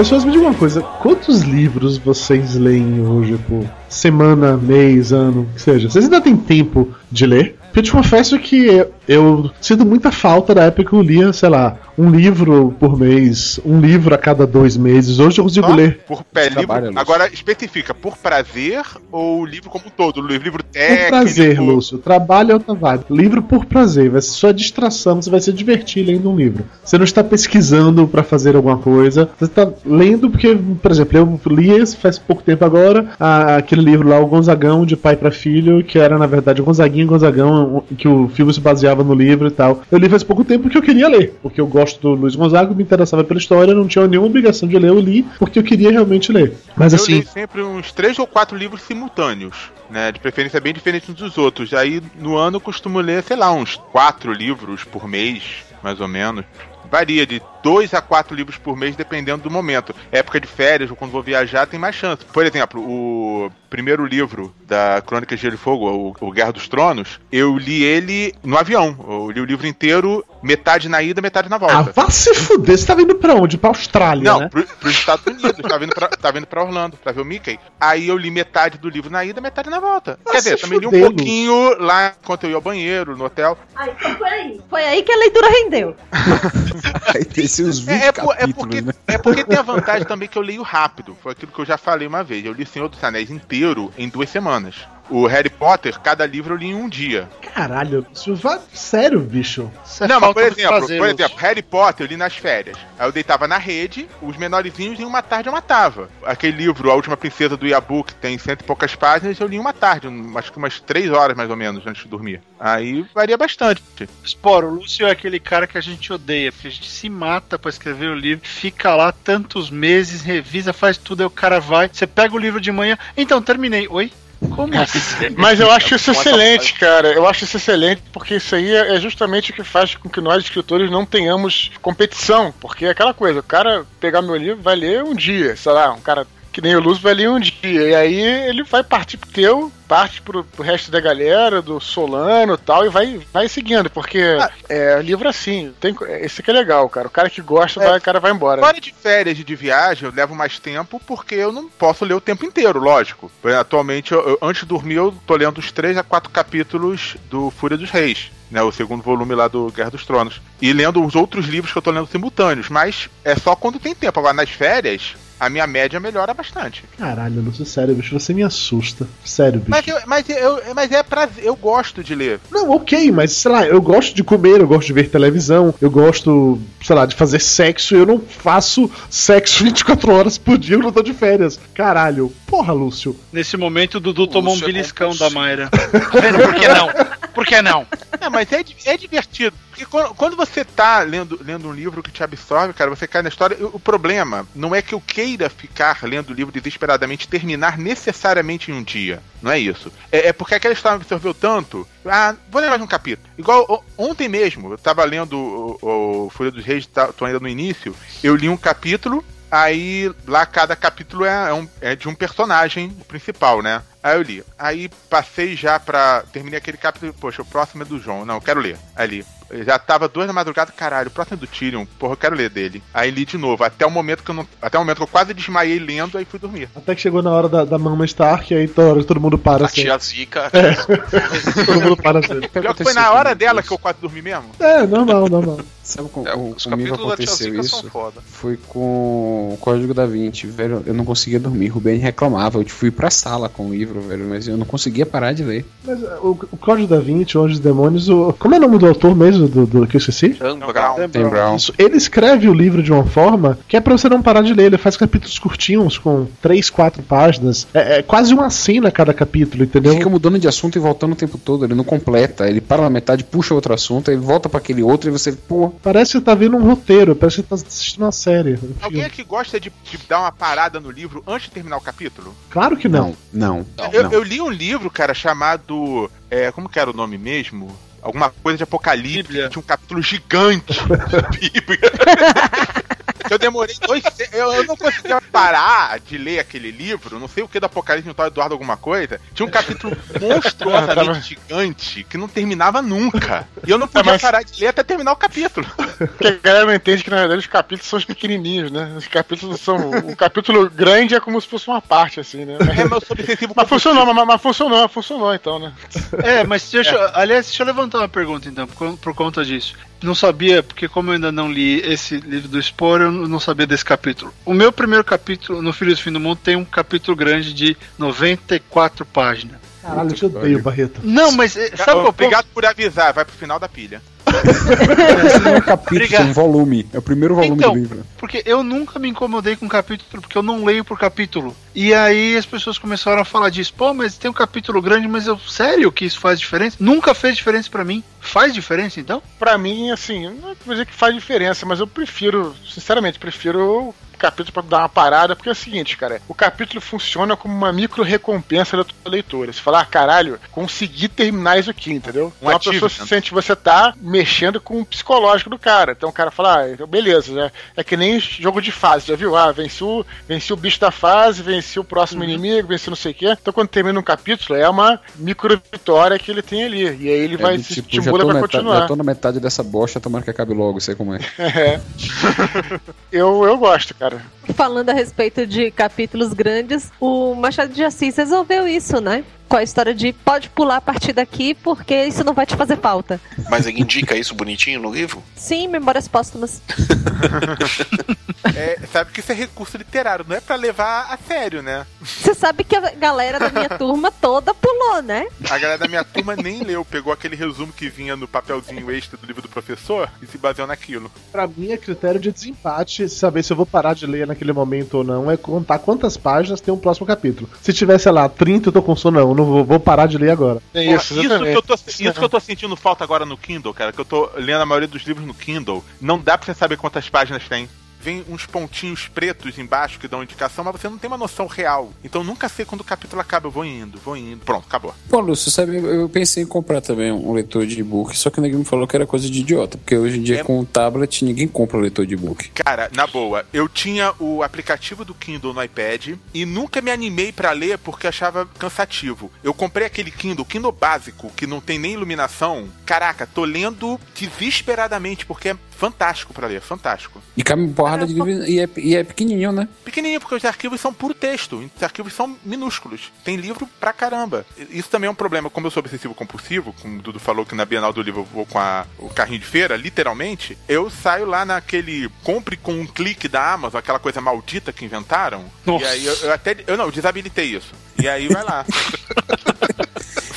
S3: Pessoas, me digam uma coisa, quantos livros vocês leem hoje, por semana, mês, ano, que seja? Vocês ainda têm tempo de ler? Porque eu te confesso que eu, Eu sinto muita falta da época que eu lia, sei lá, um livro por mês, um livro a cada dois meses. Hoje eu consigo
S6: Só
S3: ler.
S6: Por pé livro.
S5: Trabalho.
S6: Agora, especifica, por prazer ou o livro como um todo? O livro
S3: Por
S6: técnico.
S3: prazer, Lúcio. Trabalho é outra vibe. Livro por prazer. Vai ser sua distração. Você vai se divertir lendo um livro. Você não está pesquisando pra fazer alguma coisa. Você está lendo porque, por exemplo, eu li esse faz pouco tempo agora a- aquele livro lá, O Gonzagão de Pai pra Filho, que era na verdade o Gonzaguinho e Gonzagão, que o filme se baseava no livro e tal. Eu li faz pouco tempo porque eu queria ler. Porque eu gosto do Luiz Gonzaga, me interessava pela história, não tinha nenhuma obrigação de ler. Eu li porque eu queria realmente ler. Mas
S6: eu
S3: assim.
S6: leio sempre uns três ou quatro livros simultâneos, né? De preferência bem diferentes uns dos outros. Aí no ano eu costumo ler, sei lá, uns quatro livros por mês, mais ou menos. Varia de dois a quatro livros por mês, dependendo do momento. Época de férias ou quando vou viajar, tem mais chance. Por exemplo, o primeiro livro da Crônica de Gelo e Fogo, o, o Guerra dos Tronos, eu li ele no avião. Eu li o livro inteiro, metade na ida, metade na volta.
S3: Ah, vá se fuder. Você tá vindo pra onde? Pra Austrália,
S6: Não,
S3: né?
S6: pro, pros Estados Unidos. Tava indo, pra, tava indo pra Orlando pra ver o Mickey. Aí eu li metade do livro na ida, metade na volta.
S3: Ah,
S6: Quer dizer, também li um pouquinho lá enquanto eu ia ao banheiro, no hotel.
S4: Aí, então foi aí. Foi aí que a leitura rendeu. (laughs)
S5: Aí tem uns 20
S6: É, é, é
S5: capítulos,
S6: porque,
S5: né?
S6: é porque tem a vantagem também que eu leio rápido. Foi aquilo que eu já falei uma vez. Eu li Senhor dos Anéis inteiro em duas semanas. O Harry Potter, cada livro eu li em um dia.
S3: Caralho, isso vai. Sério, bicho.
S9: Isso é
S6: não, mas por exemplo, por exemplo, Harry Potter eu li nas férias. Aí eu deitava na rede, os menorzinhos em uma tarde eu matava. Aquele livro, A Última Princesa do Yabu, que tem cento e poucas páginas, eu li em uma tarde, acho que umas três horas mais ou menos antes de dormir. Aí varia bastante.
S9: Sporo, o Lúcio é aquele cara que a gente odeia, porque a gente se mata pra escrever o livro, fica lá tantos meses, revisa, faz tudo, aí o cara vai, você pega o livro de manhã, então terminei. Oi? Como assim?
S8: Mas eu acho isso excelente, cara. Eu acho isso excelente porque isso aí é é justamente o que faz com que nós, escritores, não tenhamos competição. Porque é aquela coisa, o cara pegar meu livro vai ler um dia, sei lá, um cara que nem o Lúcio vai ler um dia. E aí ele vai partir pro teu, parte pro, pro resto da galera, do Solano e tal, e vai, vai seguindo. Porque é livro assim, tem, esse que é legal, cara. O cara que gosta, vai, o cara vai embora.
S6: Fora de férias e de viagem, eu levo mais tempo porque eu não posso ler o tempo inteiro, lógico. Atualmente, eu- eu- antes de dormir, eu tô lendo os três a quatro capítulos do Fúria dos Reis. Né, o segundo volume lá do Guerra dos Tronos. E lendo os outros livros que eu tô lendo simultâneos. Mas é só quando tem tempo. Agora, nas férias, a minha média melhora bastante.
S3: Caralho, Lúcio, sério, bicho, você me assusta. Sério, bicho.
S6: Mas, eu, mas, eu, mas é prazer, eu gosto de ler.
S3: Não, ok, mas sei lá, eu gosto de comer, eu gosto de ver televisão, eu gosto, sei lá, de fazer sexo, eu não faço sexo (laughs) 24 horas por dia, eu não tô de férias. Caralho, porra, Lúcio.
S9: Nesse momento, o Dudu tomou um
S7: Lúcio é
S9: beliscão da Mayra.
S16: Tá (laughs) vendo? Por que não? Por que não?
S6: É, mas é, é divertido. Porque quando, quando você tá lendo, lendo um livro que te absorve, cara, você cai na história. O, o problema não é que eu queira ficar lendo o livro desesperadamente, terminar necessariamente em um dia. Não é isso. É, é porque aquela história me absorveu tanto. Ah, vou ler mais um capítulo. Igual o- ontem mesmo, eu tava lendo o, o Folha dos Reis, tá- tô ainda no início. Eu li um capítulo. Aí lá cada capítulo é, é um- é de um personagem principal, né? Aí eu li. Aí passei já pra. Terminei aquele capítulo. Poxa, o próximo é do João. Não, eu quero ler. Aí li. Eu Já tava duas da madrugada, caralho, o próximo é do Tyrion. Porra, eu quero ler dele. Aí li de novo, até o momento que eu não. Até o momento que eu quase desmaiei lendo, aí fui dormir.
S3: Até que chegou na hora da, da Mama Stark, e aí toda hora todo mundo para
S7: A
S3: assim.
S7: tia Zica.
S3: É. (laughs) todo mundo para assim.
S6: Pior que foi na hora dela que eu quase dormi mesmo.
S3: É, normal, normal.
S5: Sabe com,
S7: É,
S5: com,
S7: os
S5: comigo aconteceu isso?
S7: são foda.
S5: Foi com o Código da Vinci, velho. Eu não conseguia dormir. Rubem reclamava. Eu fui pra sala com o livro, velho, mas eu não conseguia parar de ler.
S3: Mas uh, o, o Código da Vinci, o Anjos e Demônios, o, como é o nome do autor mesmo do, do que eu esqueci?
S7: Dan Brown.
S5: Dan Brown.
S3: Isso, ele escreve o livro de uma forma que é pra você não parar de ler. Ele faz capítulos curtinhos com 3, 4 páginas. É, é quase uma cena cada capítulo, entendeu?
S5: Fica mudando de assunto e voltando o tempo todo. Ele não completa. Ele para na metade, puxa outro assunto, aí volta pra aquele outro e você, pô.
S3: Parece que tá vendo um roteiro, parece que tá assistindo uma série. um
S6: Alguém aqui gosta de, de dar uma parada no livro antes de terminar o capítulo?
S3: Claro que não.
S5: Não, não.
S6: eu,
S5: não.
S6: eu li um livro, cara, chamado. É, como que era o nome mesmo? Alguma coisa de Apocalipse, que tinha um capítulo gigante da (laughs) Bíblia. (laughs) Eu demorei dois. Eu, eu não conseguia parar de ler aquele livro, não sei o que do Apocalipse no tal Eduardo alguma coisa. Tinha um capítulo monstruosamente (laughs) gigante que não terminava nunca. E eu não podia
S8: mas-
S6: parar de ler até terminar o capítulo.
S8: Porque a galera não entende que na verdade os capítulos são os pequenininhos, né? Os capítulos são. O capítulo grande é como se fosse uma parte, assim, né?
S6: É, mas eu sou obsessivo
S8: Mas funcionou, mas, mas funcionou, funcionou então, né?
S9: É, mas (laughs) deixa, eu- aliás, deixa eu levantar uma pergunta então, por, por conta disso. Não sabia, porque como eu ainda não li esse livro do Spore, eu não sabia desse capítulo. O meu primeiro capítulo, no Filhos do Fim do Mundo, tem um capítulo grande de 94 páginas.
S3: Caralho, eu te odeio, Barreto.
S9: Não, mas eh, sabe é
S6: Obrigado por avisar, vai pro final da pilha.
S5: Esse não é um capítulo, é um volume. É o primeiro volume
S9: Então,
S5: do livro.
S9: Porque eu nunca me incomodei com capítulo, porque eu não leio por capítulo. E aí as pessoas começaram a falar disso. Pô, mas tem um capítulo grande, mas eu sério que isso faz diferença? Nunca fez diferença pra mim. Faz diferença então?
S8: Pra mim, assim, não vou dizer que faz diferença, mas eu prefiro, sinceramente, prefiro capítulo pra dar uma parada, porque é o seguinte, cara, o capítulo funciona como uma micro recompensa da tua leitura. Você fala, ah, caralho, consegui terminar isso aqui, entendeu?
S6: Um
S8: então a
S6: achievement.
S8: pessoa se sente que você tá mexendo com o psicológico do cara. Então o cara fala, ah, então beleza, já, é que nem jogo de fase, já viu? Ah, venci o, venci o bicho da fase, venci o próximo inimigo, venci não sei o quê. Então quando termina um capítulo, é uma micro vitória que ele tem ali. E aí ele vai
S5: É
S8: se
S5: tipo, já
S8: estimula pra
S5: metade,
S8: continuar.
S5: já tô na metade dessa bosta, tomara que acabe logo, sei como é. (laughs)
S8: É. eu, eu gosto, cara.
S4: Falando a respeito de capítulos grandes, o Machado de Assis resolveu isso, né? Com a história de pode pular a partir daqui porque isso não vai te fazer falta.
S7: Mas ele indica isso bonitinho no livro?
S4: Sim, memórias póstumas.
S6: É, sabe que isso é recurso literário, não é pra levar a sério, né?
S4: Você sabe que a galera da minha turma toda pulou, né?
S6: A galera da minha turma nem leu, pegou aquele resumo que vinha no papelzinho extra do livro do professor e se baseou naquilo.
S3: Pra mim é critério de desempate saber se eu vou parar de ler naquele momento ou não, é contar quantas páginas tem um próximo capítulo. Se tiver, sei lá, 30, eu tô com sono, não, não vou, vou parar de ler agora.
S8: É
S6: Pô,
S8: isso,
S6: isso,
S8: exatamente.
S6: que eu tô, isso que eu tô sentindo falta agora no Kindle, cara, que eu tô lendo a maioria dos livros no Kindle, não dá pra você saber quantas páginas tem. Vem uns pontinhos pretos embaixo que dão indicação, mas você não tem uma noção real. Então nunca sei quando o capítulo acaba. Eu vou indo, vou indo. Pronto, acabou.
S5: Pô, Lúcio, sabe, eu pensei em comprar também um leitor de e-book, só que ninguém me falou que era coisa de idiota, porque hoje em dia
S6: É.
S5: com o tablet ninguém compra leitor de e-book.
S6: Cara, na boa, eu tinha o aplicativo do Kindle no iPad e nunca me animei pra ler porque achava cansativo. Eu comprei aquele Kindle, Kindle básico, que não tem nem iluminação. Caraca, tô lendo desesperadamente porque é fantástico pra ler, fantástico.
S5: E cabe porrada de livro e é, e é pequenininho, né?
S6: Pequenininho, porque os arquivos são puro texto. Os arquivos são minúsculos. Tem livro pra caramba. Isso também é um problema. Como eu sou obsessivo compulsivo, como o Dudu falou que na Bienal do Livro eu vou com a- o carrinho de feira, literalmente, eu saio lá naquele compre com um clique da Amazon, aquela coisa maldita que inventaram.
S9: Nossa.
S6: E aí eu, eu até. Eu não, eu desabilitei isso. E aí vai lá. (laughs)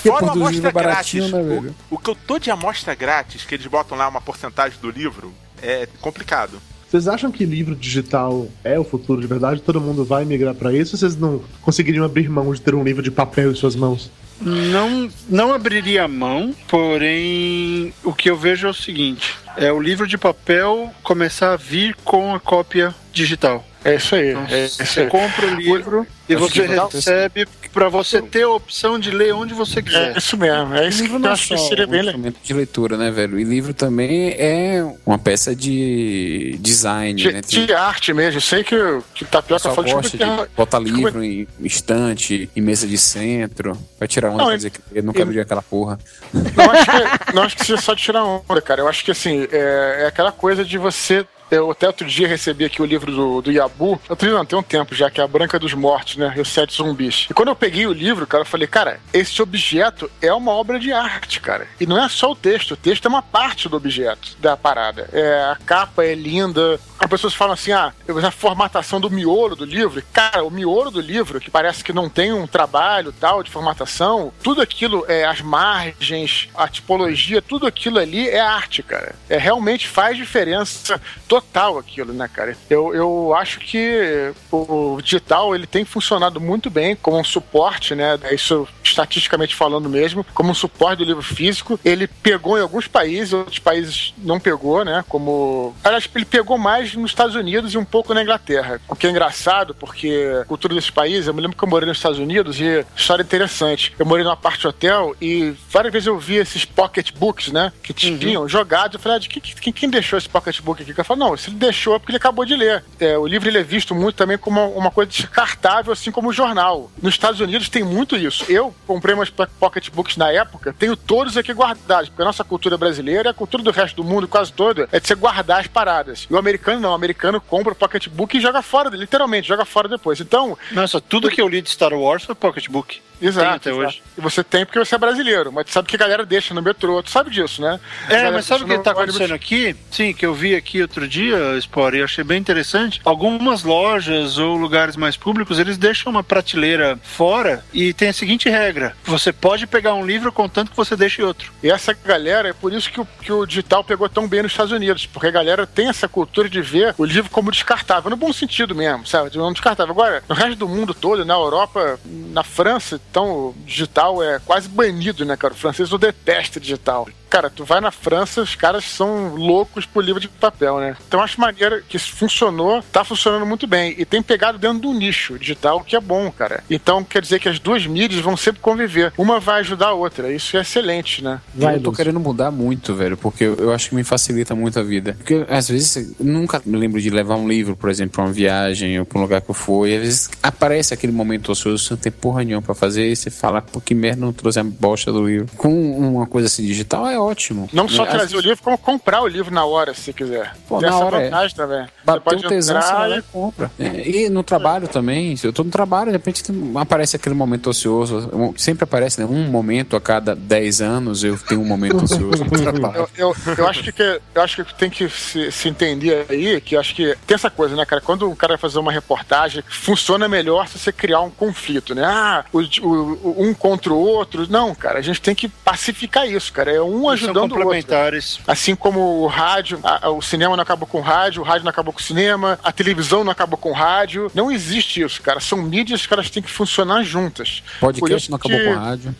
S6: Fora
S5: Depois
S6: a
S5: do
S6: amostra
S5: livro
S6: grátis.
S5: né, velho?
S6: O, o que eu tô de amostra grátis, que eles botam lá uma porcentagem do livro, é complicado.
S3: Vocês acham que livro digital é o futuro de verdade? Todo mundo vai migrar pra isso? Ou vocês não conseguiriam abrir mão de ter um livro de papel em suas mãos?
S9: Não, não abriria a mão, porém o que eu vejo é o seguinte: é o livro de papel começar a vir com a cópia digital.
S8: É isso aí.
S9: Então,
S8: é isso
S9: você
S8: aí.
S9: compra o livro e
S8: Acho
S9: você recebe para você ter a opção de ler onde você
S8: É
S9: quiser.
S8: isso mesmo. É isso que
S5: livro
S8: eu
S5: é
S8: acho que seria
S5: um
S8: bem legal.
S5: instrumento de leitura, né, velho? E livro também é uma peça de design, né?
S8: De, de arte mesmo. Eu sei que, o- que Tapioca fala
S5: gosta
S8: tipo,
S5: de botar livro em estante, em mesa de centro. Vai tirar onda
S8: Não, ele-
S5: dizer que eu não quero
S8: ele-
S5: ler aquela porra.
S8: Não acho que, não acho que seja só de tirar onda, cara. Eu acho que assim, é, é aquela coisa de você. Eu até outro dia recebi aqui o livro do, do Yabu. Outro dia não, tem um tempo já, que é a Branca dos Mortos, né? E os Sete Zumbis. E quando eu peguei o livro, cara, eu falei, cara, esse objeto é uma obra de arte, cara. E não é só o texto, o texto é uma parte do objeto, da parada. É, a capa é linda. As pessoas falam assim, ah, a formatação do miolo do livro. Cara, o miolo do livro, que parece que não tem um trabalho tal de formatação, tudo aquilo, é, as margens, a tipologia, tudo aquilo ali é arte, cara. É, realmente faz diferença total aquilo, né, cara? Eu, eu acho que o digital, ele tem funcionado muito bem como um suporte, né? Isso estatisticamente falando mesmo, como um suporte do livro físico. Ele pegou em alguns países, outros países não pegou, né? Como. Aliás, ele pegou mais nos Estados Unidos e um pouco na Inglaterra. O que é engraçado, porque a cultura desses países, eu me lembro que eu morei nos Estados Unidos e história interessante. Eu morei numa parte de hotel e várias vezes eu vi esses pocketbooks, né? Que tinham jogados. Eu falei, ah, de quem, quem, quem deixou esse pocketbook aqui? Eu falei, não, se ele deixou é porque ele acabou de ler. É, o livro ele é visto muito também como uma, uma coisa descartável, assim como o jornal. Nos Estados Unidos tem muito isso. Eu comprei umas po- pocketbooks na época, tenho todos aqui guardados, porque a nossa cultura brasileira e a cultura do resto do mundo quase toda é de você guardar as paradas. E o americano não, o americano compra o pocketbook e joga fora, literalmente, joga fora depois. Então.
S9: Nossa, tudo que eu li de Star Wars foi pocketbook.
S8: Exato.
S9: Tem até
S8: exato.
S9: hoje.
S8: E você tem porque você é brasileiro, mas tu sabe que a galera deixa no metrô, tu sabe disso, né?
S9: É, mas sabe o que tá
S8: ônibus.
S9: acontecendo aqui? Sim, que eu vi aqui outro dia, Spore, e achei bem interessante. Algumas lojas ou lugares mais públicos, eles deixam uma prateleira fora e tem a seguinte regra: você pode pegar um livro contanto que você deixe outro.
S8: E essa galera, é por isso que o, que o digital pegou tão bem nos Estados Unidos, porque a galera tem essa cultura de ver o livro como descartável, no bom sentido mesmo, sabe? Um descartável. Agora, no resto do mundo todo, na Europa, na França, então o digital é quase banido, né, cara? O francês não detesta digital. Cara, tu vai na França, os caras são loucos por livro de papel, né? Então acho maneiro que isso funcionou, tá funcionando muito bem. E tem pegado dentro do nicho digital, o que é bom, cara. Então quer dizer que as duas mídias vão sempre conviver. Uma vai ajudar a outra. Isso é excelente, né?
S5: eu tô querendo mudar muito, velho, porque eu, acho que me facilita muito a vida. Porque às vezes eu nunca me lembro de levar um livro, por exemplo, pra uma viagem ou pra um lugar que eu fui. E às vezes aparece aquele momento ocioso, você não tem porra nenhuma pra fazer, e você fala, pô, que merda, não trouxe a bosta do livro. Com uma coisa assim digital é ótimo.
S8: Não só
S5: Às
S8: trazer o livro, como comprar o livro na hora, se você quiser.
S5: Pô,
S8: Tem
S5: na
S8: essa
S5: hora é.
S8: vantagem também. Você
S5: Bateu um tesão, você vai lá
S8: entrar
S5: e compra. É, e no trabalho também, se eu tô no trabalho, de repente aparece aquele momento ocioso. Sempre aparece, né? Um momento a cada 10 anos eu tenho um momento ocioso no (laughs) trabalho.
S8: Eu, eu, eu acho que, eu acho que tem que se, se entender aí que acho que tem essa coisa, né, cara? Quando um cara vai fazer uma reportagem, funciona melhor se você criar um conflito, né? Ah, o, o- o- um contra o outro. Não, cara, a gente tem que pacificar isso, cara. É um ajudando o outro.
S9: complementares.
S8: Assim como o rádio, a- a- o cinema não acabou com o rádio, o rádio não acabou com o cinema, a televisão não acabou com o rádio. Não existe isso, cara. São mídias que elas têm que funcionar juntas.
S5: Podcast
S8: isso
S5: não acabou
S8: que-
S5: com a rádio.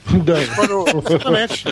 S8: quando, (laughs) exatamente.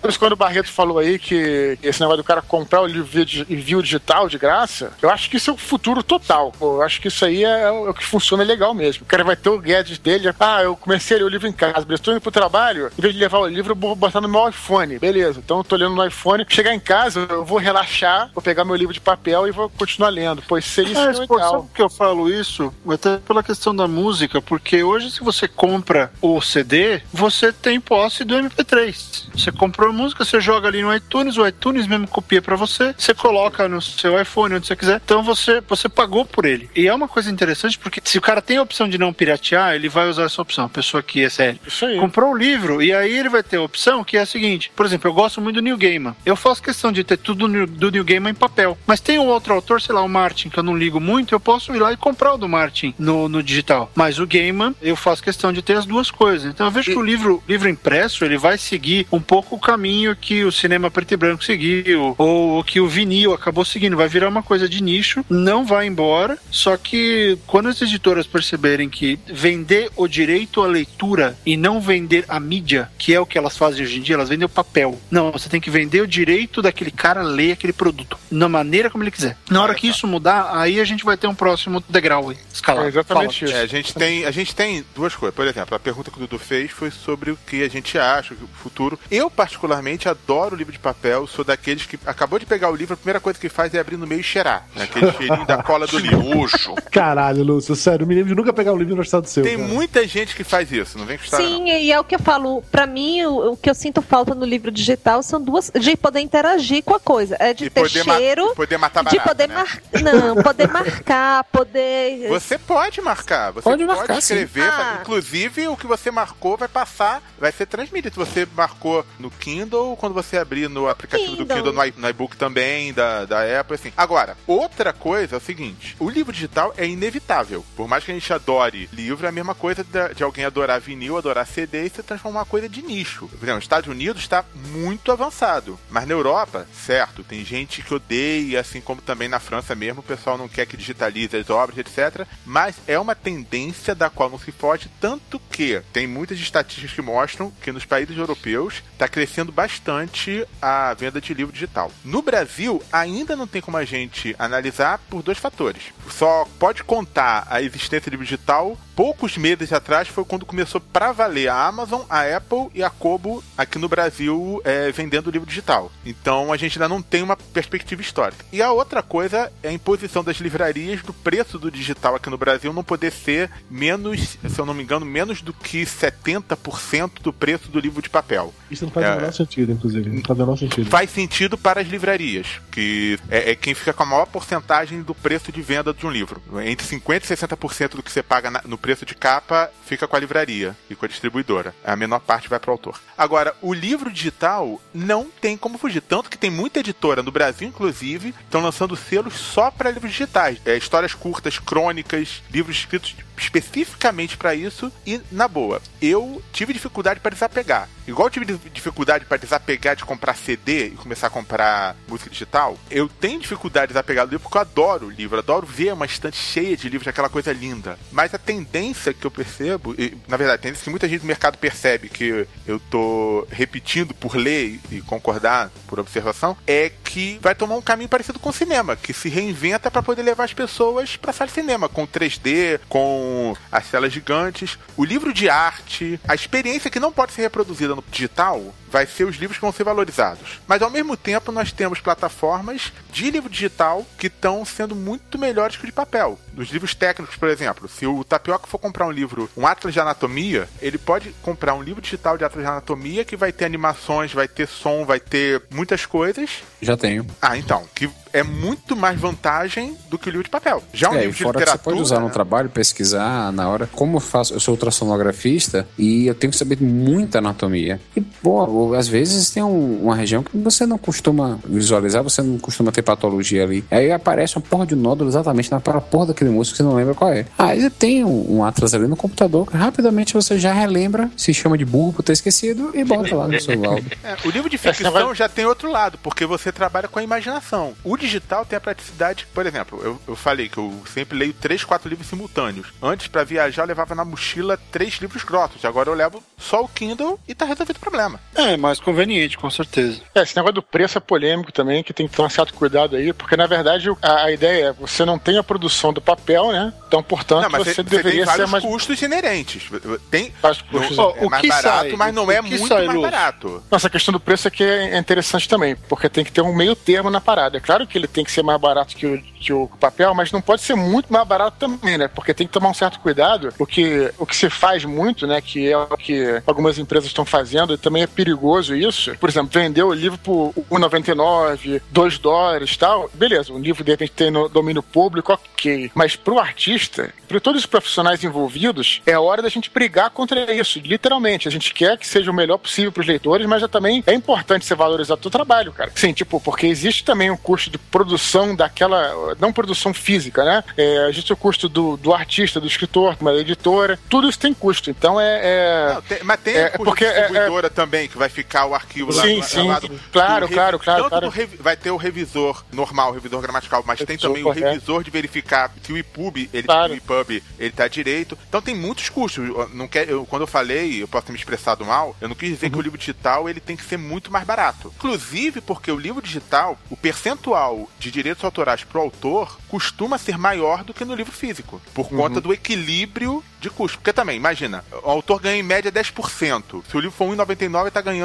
S8: Por isso, quando o Barreto falou aí que esse negócio do cara comprar o livro e viu digital de graça, eu acho que isso é o futuro total. Pô, eu acho que isso aí é, o que funciona legal mesmo. O cara vai ter o gadget dele, ah, eu comecei a ler o livro em casa, tô indo pro trabalho, em vez de levar o livro, eu vou botar no meu iPhone, beleza. Então eu tô lendo no iPhone, chegar em casa, eu vou relaxar, vou pegar meu livro de papel e vou continuar lendo. Pô, isso seria isso
S9: É,
S8: que é legal.
S9: sabe que eu falo isso? Até pela questão da música, porque hoje se você compra o CD, você tem posse do MP3. Você comprou a música, você joga ali no iTunes, o iTunes mesmo copia pra você, você coloca no seu iPhone, onde você quiser. Então você, você pagou por ele. E é uma coisa interessante porque se o cara tem a opção de não piratear, ele vai usar essa opção. A pessoa que é séria.
S8: Isso aí.
S9: Comprou o livro e aí ele vai ter a opção que é a seguinte: por exemplo, eu gosto muito do Neil Gaiman. Eu faço questão de ter tudo do Neil Gaiman em papel. Mas tem um outro autor, sei lá, o Martin, que eu não ligo muito, eu posso ir lá e comprar o do Martin no, no digital. Mas o Gaiman, eu faço questão de ter as duas coisas. Então eu vejo que o livro, livro impresso, ele vai seguir um pouco o caminho que o cinema preto e branco seguiu, ou que o vinil acabou seguindo. Vai virar uma coisa de nicho, não vai embora. Só que quando as editoras perceberem que vender o direito à leitura e não vender a mídia, que é o que elas fazem hoje em dia, elas vendem o papel. Não, você tem que vender o direito daquele cara ler aquele produto, na maneira como ele quiser. Na hora que isso mudar, aí a gente vai ter um próximo degrau aí, escalado. Fala.
S6: É, a gente tem, a gente tem duas coisas. Por exemplo, a pergunta que o Dudu fez foi sobre o que a gente acha, o futuro. Eu, particularmente, adoro o livro de papel. Sou daqueles que acabou de pegar o livro, a primeira coisa que faz é abrir no meio e cheirar. Né? Aquele (laughs) cheirinho da cola do livro.
S7: Nojo.
S3: Caralho, Lúcio, sério, eu me lembro de nunca pegar o livro no estado seu.
S6: Tem
S3: cara.
S6: muita gente que faz isso, não vem com história, não.
S4: Sim, e é o que eu falo. Pra mim, o, o que eu sinto falta no livro digital são duas. de poder interagir com a coisa. É de
S6: E
S4: ter cheiro.
S6: poder matar
S4: de
S6: barata,
S4: poder
S6: né?
S4: mar... Não, poder marcar, (laughs) poder.
S6: Você pode marcar, você
S5: Pode
S6: pode,
S5: marcar, sim.
S6: escrever,
S4: Ah.
S6: inclusive o que você marcou vai passar, vai ser transmitido. Se você marcou no Kindle, quando você abrir no aplicativo do
S4: Kindle.
S6: Kindle, no, i- no iBook também, da, da Apple, assim. Agora, outra coisa é o seguinte: o livro digital é inevitável. Por mais que a gente adore livro, é a mesma coisa da- de alguém adorar vinil, adorar CD e se transformar uma coisa de nicho. Por exemplo, os Estados Unidos está muito avançado. Mas na Europa, certo, tem gente que odeia, assim como também na França mesmo, o pessoal não quer que digitalize as obras, etc. Mas é uma tendência da qual não se foge, tanto que tem muitas estatísticas que mostram que nos países europeus está crescendo crescendo bastante a venda de livro digital. No Brasil, ainda não tem como a gente analisar por dois fatores. Só pode contar a existência de livro digital poucos meses atrás foi quando começou pra valer a Amazon, a Apple e a Kobo aqui no Brasil é, vendendo livro digital. Então a gente ainda não tem uma perspectiva histórica. E a outra coisa é a imposição das livrarias do preço do digital aqui no Brasil não poder ser menos, se eu não me engano, menos do que 70% do preço do livro de papel.
S3: Isso não faz
S6: É.
S3: o menor sentido, inclusive. Não faz o menor sentido.
S6: Faz sentido para as livrarias, que é, é quem fica com a maior porcentagem do preço de venda de um livro. Entre 50% e 60% do que você paga na- no preço de capa fica com a livraria e com a distribuidora. A menor parte vai para o autor. Agora, o livro digital não tem como fugir. Tanto que tem muita editora no Brasil, inclusive, estão lançando selos só para livros digitais. É, histórias curtas, crônicas, livros escritos especificamente para isso. E, na boa, eu tive dificuldade para desapegar. Igual tive dificuldade para desapegar de comprar CD e começar a comprar música digital, eu tenho dificuldade de desapegar do livro porque eu adoro livro, adoro ver uma estante cheia de livros, aquela coisa linda. Mas a tendência que eu percebo, e, na verdade, a tendência que muita gente do mercado percebe que eu tô repetindo por ler e concordar por observação, é que vai tomar um caminho parecido com o cinema, que se reinventa para poder levar as pessoas para sala de cinema, com 3D, com as telas gigantes. O livro de arte, a experiência que não pode ser reproduzida no digital, vai ser os livros que vão ser valorizados. Mas ao mesmo tempo nós temos plataformas de livro digital que estão sendo muito melhores que o de papel. Nos livros técnicos, por exemplo, se o Tapioca for comprar um livro, um Atlas de Anatomia, ele pode comprar um livro digital de Atlas de Anatomia que vai ter animações, vai ter som, vai ter muitas coisas.
S5: Já tenho.
S6: Ah, então, que é muito mais vantagem do que o livro de papel. Já um
S5: é,
S6: livro de
S5: que você
S6: literatura.
S5: pode usar no trabalho, pesquisar na hora. Como eu faço, eu sou ultrassonografista e eu tenho que saber muita anatomia. E, pô, às vezes tem um- uma região que você não costuma visualizar, você não costuma ter patologia ali. Aí aparece uma porra de nódulo exatamente na porra daquele músculo que você não lembra qual é. Aí você tem um, um atlas ali no computador que rapidamente você já relembra, se chama de burro por ter esquecido e bota lá no seu laudo. (laughs)
S6: É, o livro de ficção já tem outro lado, porque você trabalha com a imaginação. O digital tem a praticidade, por exemplo, eu, eu falei que eu sempre leio três, quatro livros simultâneos. Antes, pra viajar, eu levava na mochila três livros grossos. Agora eu levo só o Kindle e tá resolvido o problema.
S9: É, mais conveniente, com certeza.
S8: É, esse negócio do preço é polêmico também, que tem que ter um certo cuidado aí, porque na verdade a, a ideia é você não tem a produção do papel, né? Então, portanto,
S6: Não, mas
S8: você
S6: você,
S8: deveria
S6: tem
S8: ser mais.
S6: custos inerentes. Tem
S8: custos.
S6: não,
S8: Ó,
S6: é
S8: o
S6: mais
S8: que
S6: barato,
S8: sai?
S6: mas não
S8: O
S6: é
S8: que
S6: muito
S8: sai,
S6: mais
S8: Lúcio?
S6: barato.
S8: Nossa, a questão do preço aqui é interessante também, porque tem que ter um meio termo na parada. É claro que ele tem que ser mais barato que o, que o papel, mas não pode ser muito mais barato também, né? Porque tem que tomar um certo cuidado, porque o que se faz muito, né, que é o que algumas empresas estão fazendo, e também é perigoso isso. Por exemplo, vender o livro por 1,99, 2 dólares e tal. Beleza, o livro de repente tem no domínio público, ok. Mas pro artista, para todos os profissionais envolvidos, é hora da gente brigar contra isso, literalmente. A gente quer que seja o melhor possível pros leitores, mas já também é importante você valorizar o trabalho, cara. Sim, tipo, porque existe também um custo de produção daquela, não produção física, né? É, existe o custo do, do artista, do escritor, da editora, tudo isso tem custo. Então é. é-
S6: Não, tem- mas tem
S8: é,
S6: a custo
S8: porque é-
S6: distribuidora também, que vai ficar o arquivo lá
S8: Sim,
S6: do-
S8: sim,
S6: lá do-
S8: claro,
S6: do
S8: claro, claro,
S6: Tanto
S8: claro.
S6: revi- vai ter o revisor normal, o revisor gramatical, mas tem
S8: Revisor
S6: também o
S8: correto.
S6: revisor de verificar que o EPUB, ele,
S8: Claro.
S6: o EPUB, ele tá direito. Então tem muitos custos. Eu Não quer, eu- quando eu falei, eu posso ter me expressado mal, eu não quis dizer que
S8: Uhum.
S6: o livro digital ele tem que ser muito mais barato. Inclusive porque o livro digital, o percentual de direitos autorais pro autor costuma ser maior do que no livro físico, por
S8: Uhum.
S6: conta do equilíbrio de custo. Porque também, imagina, o autor ganha em média 10%. Se o livro for 1,99, ele tá ganhando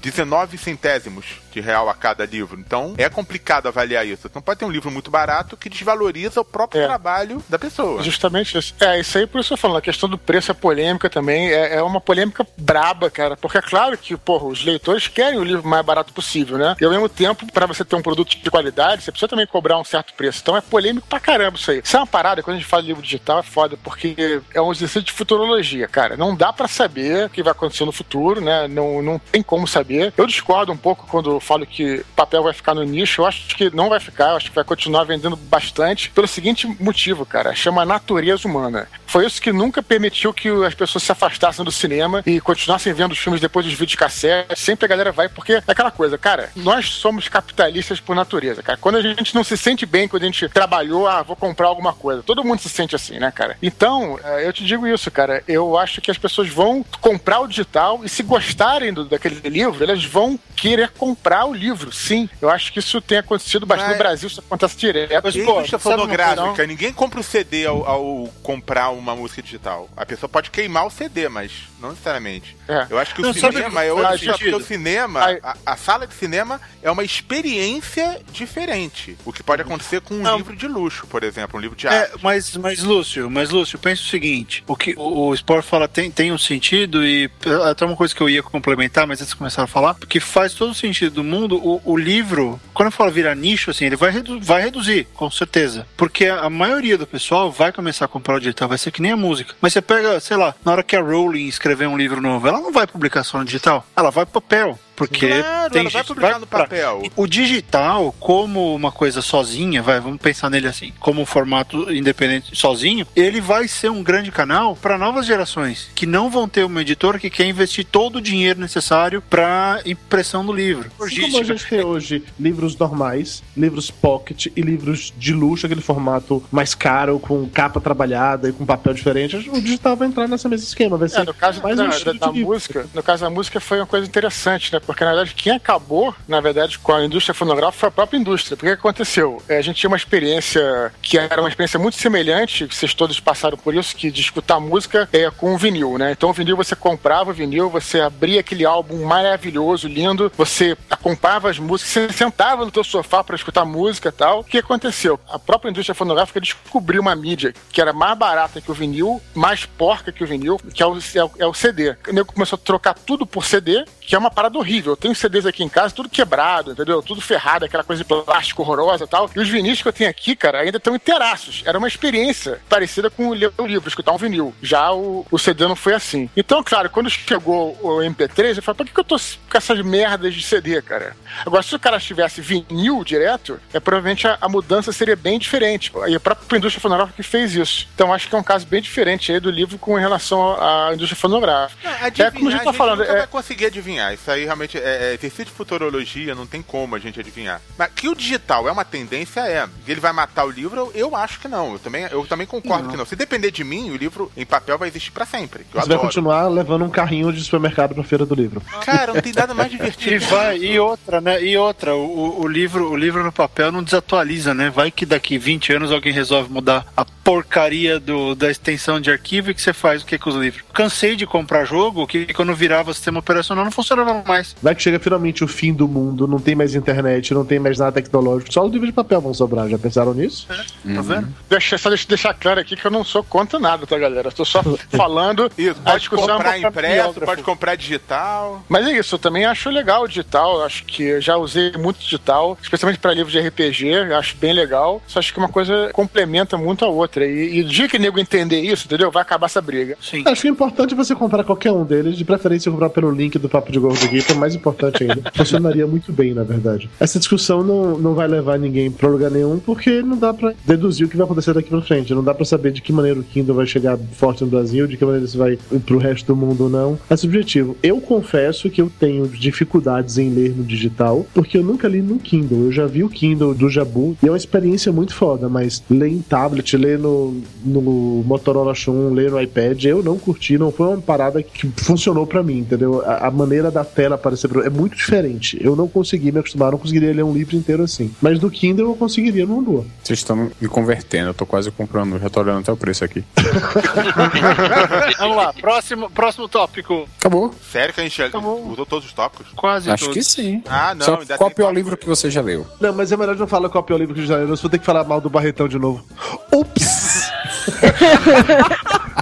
S6: 19 centésimos de real a cada livro. Então é complicado avaliar isso. Então pode ter um livro muito barato que desvaloriza o próprio
S8: É.
S6: trabalho da pessoa.
S8: Justamente isso. É, isso aí por isso eu falo, a questão do preço é polêmica também, é, é uma polêmica braba, cara, porque é claro que, porra, os leitores querem o livro mais barato possível, né? E ao mesmo tempo, pra você ter um produto de qualidade, você precisa também cobrar um certo preço. Então é polêmico pra caramba isso aí. Isso é uma parada, quando a gente fala de livro digital, é foda, porque é um exercício de futurologia, cara. Não dá pra saber o que vai acontecer no futuro, né? Não, não tem como saber. Eu discordo um pouco quando falo que papel vai ficar no nicho. Eu acho que não vai ficar, eu acho que vai continuar vendendo bastante pelo seguinte motivo, cara. Chama natureza humana. Foi isso que nunca permitiu que as pessoas se afastassem do cinema e continuassem vendo os filmes depois dos vídeos cassete. Sempre a galera vai, porque é aquela coisa, cara, nós somos capitalistas por natureza, cara. Quando a gente não se sente bem, quando a gente trabalhou, ah, vou comprar alguma coisa. Todo mundo se sente assim, né, cara? Então, eh, eu te digo isso, cara. Eu acho que as pessoas vão comprar o digital e se gostarem do, daquele livro, elas vão querer comprar o livro. Sim, eu acho que isso tem acontecido bastante no Brasil, isso acontece direto.
S6: Mas,
S8: Pô,
S6: indústria
S8: coisa,
S6: fonográfica, ninguém compra o CD ao, ao comprar uma música digital. A pessoa pode queimar o CD, mas não necessariamente.
S8: É.
S6: Eu acho que
S8: Não,
S6: o
S8: sabe
S6: cinema é outro
S8: faz
S6: tipo, porque
S8: sentido?
S6: o cinema, a, a sala de cinema é uma experiência diferente. O que pode acontecer com um livro de luxo, por exemplo, um livro de
S9: É,
S6: arte.
S9: mas, mas Lúcio, mas Lúcio, pensa o seguinte: o que o, o Sport fala tem, tem um sentido, e é até uma coisa que eu ia complementar, mas antes de começar a falar, porque faz todo o sentido do mundo. O, o livro, quando eu falo virar nicho, assim, ele vai, redu vai reduzir, com certeza. Porque a, a maioria do pessoal vai começar a comprar o digital, vai ser que nem a música. Mas você pega, sei lá, na hora que a Rowling escrever um livro novo, ela não vai publicar só no digital, ela vai papel. Porque
S6: Claro,
S9: tem
S6: ela vai publicar no
S9: comprar.
S6: papel.
S9: O digital, como uma coisa sozinha, vai, vamos pensar nele assim, como um formato independente sozinho, ele vai ser um grande canal para novas gerações que não vão ter uma editora que quer investir todo o dinheiro necessário para impressão do livro.
S3: Assim como a gente tem hoje livros normais, livros pocket e livros de luxo, aquele formato mais caro, com capa trabalhada e com papel diferente, o digital vai entrar nesse mesmo esquema. Vai ser
S8: É, no caso
S3: mais
S8: da,
S3: um
S8: da-
S3: estilo
S8: da música, no caso da música foi uma coisa interessante, né? Porque na verdade quem acabou, na verdade, com a indústria fonográfica foi a própria indústria. Porque o que aconteceu? É, a gente tinha uma experiência que era uma experiência muito semelhante, que vocês todos passaram por isso, que de escutar música é com o vinil, né? Então o vinil você comprava o vinil, você abria aquele álbum maravilhoso, lindo, você acompanhava as músicas, você sentava no teu sofá para escutar música e tal. O que aconteceu? A própria indústria fonográfica descobriu uma mídia que era mais barata que o vinil, mais porca que o vinil, que é o, é o, é o CD. O nego começou a trocar tudo por CD, que é uma parada horrível. Eu tenho CDs aqui em casa, tudo quebrado, entendeu? Tudo ferrado, aquela coisa de plástico horrorosa e tal. E os vinis que eu tenho aqui, cara, ainda estão inteiraços. Era uma experiência parecida com ler o livro, escutar um vinil. Já o, o CD não foi assim. Então, claro, quando chegou o MP3, eu falei, por que, que eu tô com essas merdas de CD, cara? Agora, se o cara tivesse vinil direto, é, provavelmente a, a mudança seria bem diferente. E a própria indústria fonográfica que fez isso. Então, acho que é um caso bem diferente aí do livro com relação à indústria fonográfica.
S6: Adivinhar,
S8: é como a gente tá
S6: gente
S8: falando.
S6: nunca
S8: é-
S6: vai conseguir adivinhar. Isso aí realmente é, é exercício de futurologia, não tem como a gente adivinhar. Mas que o digital é uma tendência, é. Ele vai matar o livro, eu, acho que não. Eu também, eu também concordo
S3: Não.
S6: que não. Se depender de mim, o livro em papel vai existir pra sempre. Eu
S3: Você vai
S6: adoro.
S3: continuar levando um carrinho de supermercado pra feira do livro.
S6: Cara, não tem nada mais (laughs) divertido.
S9: E vai, e outra, né? E outra, o, o- o livro, o livro no papel não desatualiza, né? Vai que daqui 20 anos alguém resolve mudar a porcaria do, da extensão de arquivo e que você faz o que com os livros? Cansei de comprar jogo que quando virava sistema operacional não funcionava mais.
S3: Vai que chega finalmente o fim do mundo, não tem mais internet, não tem mais nada tecnológico, só os livros de papel vão sobrar. Já pensaram nisso?
S8: Tá vendo? Deixa, só deixa, deixar claro aqui que eu não sou contra nada, tá, galera? Tô só (laughs) falando.
S6: Isso, pode
S8: é
S6: comprar impresso, pode comprar digital.
S8: Mas é isso, eu também acho legal o digital. Acho que eu já usei muito digital, especialmente para livros de RPG. eu Acho bem legal. Só acho que uma coisa complementa muito a outra. E, e o dia que o nego entender isso, entendeu? Vai acabar essa briga.
S9: Sim.
S3: Acho que é importante você comprar qualquer um deles, de preferência comprar pelo link do Papo de Gordo é mais importante ainda. (laughs) Funcionaria muito bem, na verdade. Essa discussão não, não vai levar ninguém pra lugar nenhum, porque não dá pra deduzir o que vai acontecer daqui pra frente. Não dá pra saber de que maneira o Kindle vai chegar forte no Brasil, de que maneira isso vai pro resto do mundo ou não. É subjetivo. Eu confesso que eu tenho dificuldades em ler no digital, porque eu nunca li no Kindle. Eu já vi o Kindle do Jabu e é uma experiência muito foda, mas ler em tablet, ler no, no Motorola Xun, ler no iPad, eu não curti, não foi uma parada que funcionou pra mim, entendeu? A, a maneira da tela aparecer é muito diferente. Eu não consegui me acostumar, não conseguiria ler um livro inteiro assim. Mas do Kindle eu conseguiria numa boa.
S5: Vocês estão me convertendo, eu tô quase comprando, já tô olhando até o preço aqui. (laughs)
S9: Vamos lá, próximo, próximo tópico.
S5: Acabou.
S6: Sério que a gente já usou todos os tópicos?
S9: Quase
S5: Acho
S9: todos.
S5: que sim.
S6: Ah, não,
S5: Só
S6: ainda
S5: qual é pior livro que você já leu?
S3: Não, mas é melhor não falar qual é o pior livro que eu já li, eu vou ter que falar mal do Barretão de novo. Ups! (laughs)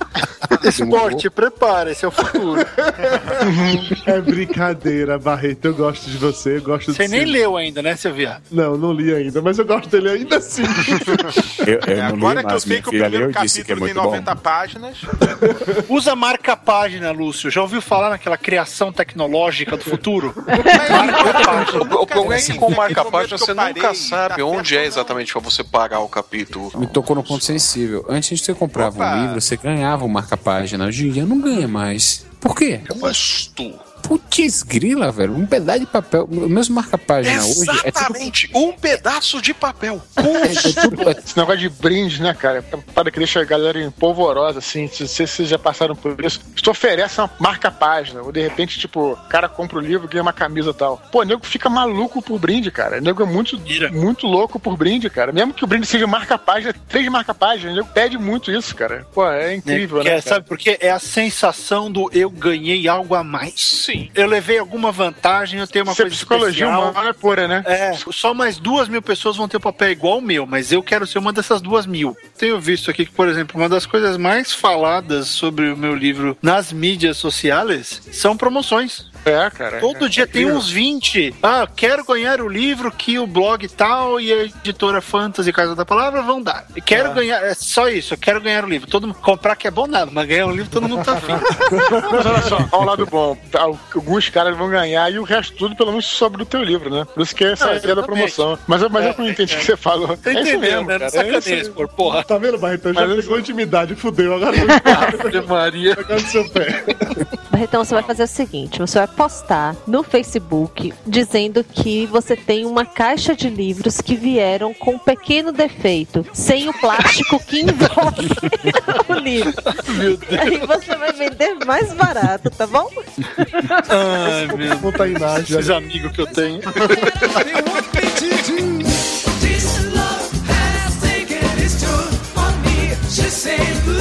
S9: Esporte, prepara, esse é o futuro. (laughs)
S3: É brincadeira, Barreto. Eu gosto de você, eu gosto
S9: Você nem leu ainda, né, seu viado?
S3: Não, não li ainda, mas eu gosto dele ainda assim. (laughs)
S5: Eu, eu não
S6: Agora
S5: li,
S6: que eu sei que o primeiro
S5: leu que é
S6: capítulo tem
S5: muito bom.
S6: 90 páginas.
S9: Usa marca página, Lúcio. Já ouviu falar naquela criação tecnológica do futuro? (laughs)
S7: O problema é que com marca-página você nunca
S6: tá
S7: sabe onde é exatamente pra você parar o capítulo.
S5: Me tocou no ponto sensível. Antes de você comprava
S6: Opa.
S5: um livro, você ganhava um marca-página. Hoje em dia não ganha mais. Por quê?
S7: Custo.
S5: Putz, grila, velho. Um pedaço de papel. O mesmo marca-página hoje é tudo
S7: Exatamente, um pedaço de papel. (laughs)
S8: Esse negócio de brinde, né, cara? É parada que deixa a galera empolvorosa, assim. Se se vocês já passaram por isso. Se oferece uma marca-página, ou de repente, tipo, o cara compra o livro, ganha uma camisa e tal. Pô, o nego fica maluco por brinde, cara. O nego é muito, muito louco por brinde, cara. Mesmo que o brinde seja marca-página, três marca-páginas, o nego pede muito isso, cara. Pô, é incrível,
S9: Porque,
S8: né?
S9: sabe por quê? É a sensação do eu ganhei algo a mais. Sim. Eu levei alguma vantagem, eu tenho uma
S8: é
S9: coisa
S8: psicologia
S9: especial.
S8: humana é pura, né?
S9: É, só mais duas mil pessoas vão ter o papel igual o meu, mas eu quero ser uma dessas duas mil. Tenho visto aqui que, por exemplo, uma das coisas mais faladas sobre o meu livro nas mídias sociais são promoções.
S8: É, cara.
S9: Todo
S8: é,
S9: dia
S8: é
S9: tem uns 20. Ah, quero ganhar o livro que o blog tal e a editora Fantasy Casa da Palavra vão dar. Quero
S8: É.
S9: ganhar, é só isso, eu quero ganhar o livro. Todo mundo comprar que é bom nada, mas ganhar um livro todo mundo tá afim. (laughs)
S8: Mas olha só, ao lado bom, alguns caras vão ganhar e o resto tudo pelo menos sobre o teu livro, né? Por isso que essa é a ideia da promoção. Mas, eu- mas eu
S9: É,
S8: entendi o
S9: é.
S8: que você falou.
S9: Você
S8: é isso mesmo,
S9: né? Não
S8: cara. É
S9: sacaneia,
S8: isso
S9: por porra.
S3: Tá vendo, Barreto? Já pegou intimidade, fudeu. Agora (laughs)
S9: Ave Maria.
S3: Pegar no seu pé.
S4: Então você vai fazer o seguinte: você vai postar no Facebook dizendo que você tem uma caixa de livros que vieram com um pequeno defeito, sem o plástico que envolve (laughs) o livro. (laughs) Aí você vai vender mais barato, tá bom?
S9: Ai, meu
S3: imagem.
S9: Esses amigos que eu tenho.
S2: She said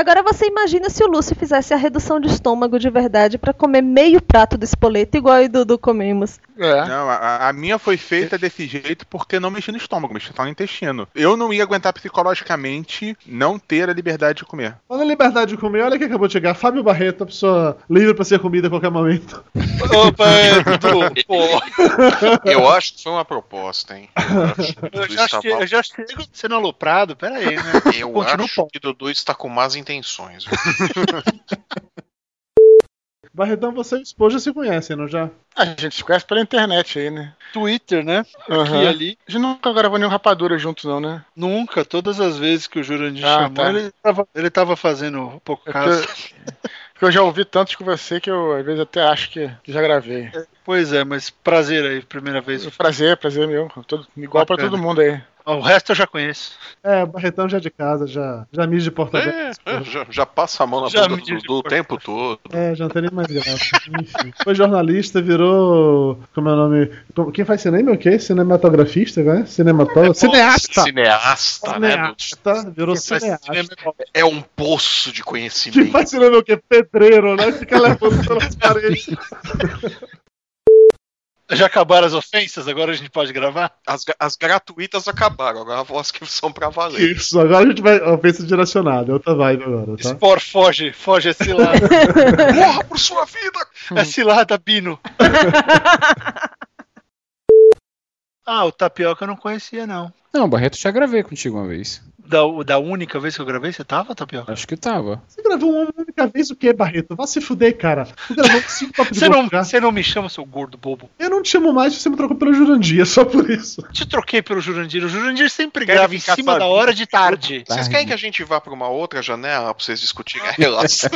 S4: Agora você imagina se o Lúcio fizesse a redução de estômago de verdade pra comer meio prato do espoleto, igual eu e Dudu comemos.
S8: É.
S6: Não, a, a minha foi feita desse jeito porque não mexia no estômago, mexia só no intestino. Eu não ia aguentar psicologicamente não ter a liberdade de comer.
S3: Falando em liberdade de comer, olha quem acabou de chegar. Fábio Barreto, a pessoa livre pra ser comida a qualquer momento.
S9: Opa, é, (laughs) Dudu, pô.
S7: Eu acho que foi uma proposta, hein? Eu acho que o
S9: Eu
S7: Dudu
S9: já, che- eu já chego sendo aloprado, pera aí, né?
S7: Eu
S9: Continua
S7: acho que o Dudu está com más intenções. Viu? (laughs)
S3: Barretão, você e o esposo já se conhecem, não já?
S8: A gente se conhece pela internet aí, né?
S9: Twitter, né? Aqui
S8: Aham.
S9: e ali.
S8: A gente nunca gravou nenhum rapadura juntos, não, né?
S9: Nunca, todas as vezes que o Jurandir
S8: Ah,
S9: chamou,
S8: tá.
S9: ele, tava, ele tava fazendo um pouco
S8: É
S9: caso.
S8: Porque eu já ouvi tantos com você que eu às vezes até acho que já gravei.
S9: Pois é, mas prazer aí, primeira vez.
S8: Prazer, prazer meu. Todo- igual pra
S9: Bacana.
S8: todo mundo aí.
S9: O resto eu já conheço.
S3: É, o Barretão já é de casa, já, já mija de porta.
S7: É, é, já, já passa a mão na
S9: Já
S7: bunda do
S9: diz
S7: Dudu o tempo todo.
S3: É, já não tem nem mais graça. Enfim. Foi jornalista, virou. Como é o nome? Quem faz cinema é o quê? Cinematografista, né? Cinematógrafo. Cineasta!
S7: Cineasta, né? Dudu?
S3: Cineasta, virou
S7: Quem faz
S3: cineasta.
S7: cinema É um poço de
S3: Quem
S7: conhecimento.
S3: faz cinema é o quê? Pedreiro, né? Fica levando pelas (laughs) paredes.
S9: Já acabaram as ofensas? Agora a gente pode gravar?
S7: As, as gratuitas acabaram, agora as que são pra valer.
S3: Isso, agora a gente vai. Ofensa direcionada, é outra vibe agora, tá?
S9: Spor, foge, foge, é cilada. (laughs)
S7: Morra por sua vida! (laughs)
S9: é cilada, Bino. (laughs) ah, o Tapioca eu não conhecia, não.
S5: Não, Barreto, já gravei contigo uma vez.
S9: Da, da única vez que eu gravei, você tava, Tapioca?
S5: Acho que tava.
S3: Você gravou um homem única vez o que, Barreto? Vá se fuder, cara. Tô gravando (laughs) cinco papos
S9: Você não, você não me chama, seu gordo bobo.
S3: Eu não te chamo mais, você me trocou pelo Jurandir, (laughs) só por isso.
S9: Te troquei pelo Jurandir. O Jurandir sempre
S7: Quer
S9: grava em cima da hora de tarde.
S7: Vocês querem que a gente vá pra uma outra janela pra vocês discutirem a (laughs) relação?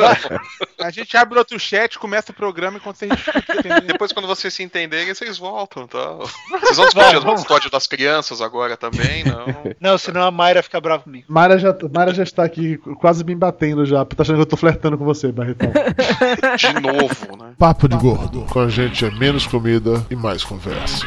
S6: A gente abre outro chat, começa o programa e quando vocês.
S7: Depois, quando vocês se entenderem, vocês voltam, tá? Vocês vão discutir o custódio das crianças agora também, não?
S9: Não, senão a Mayra fica brava comigo.
S3: Mara já, Mara já está aqui quase me batendo já, tá achando que eu tô flertando com você, Barretão. (laughs)
S7: De novo, né?
S17: Papo de Gordo. Com a gente é menos comida e mais conversa.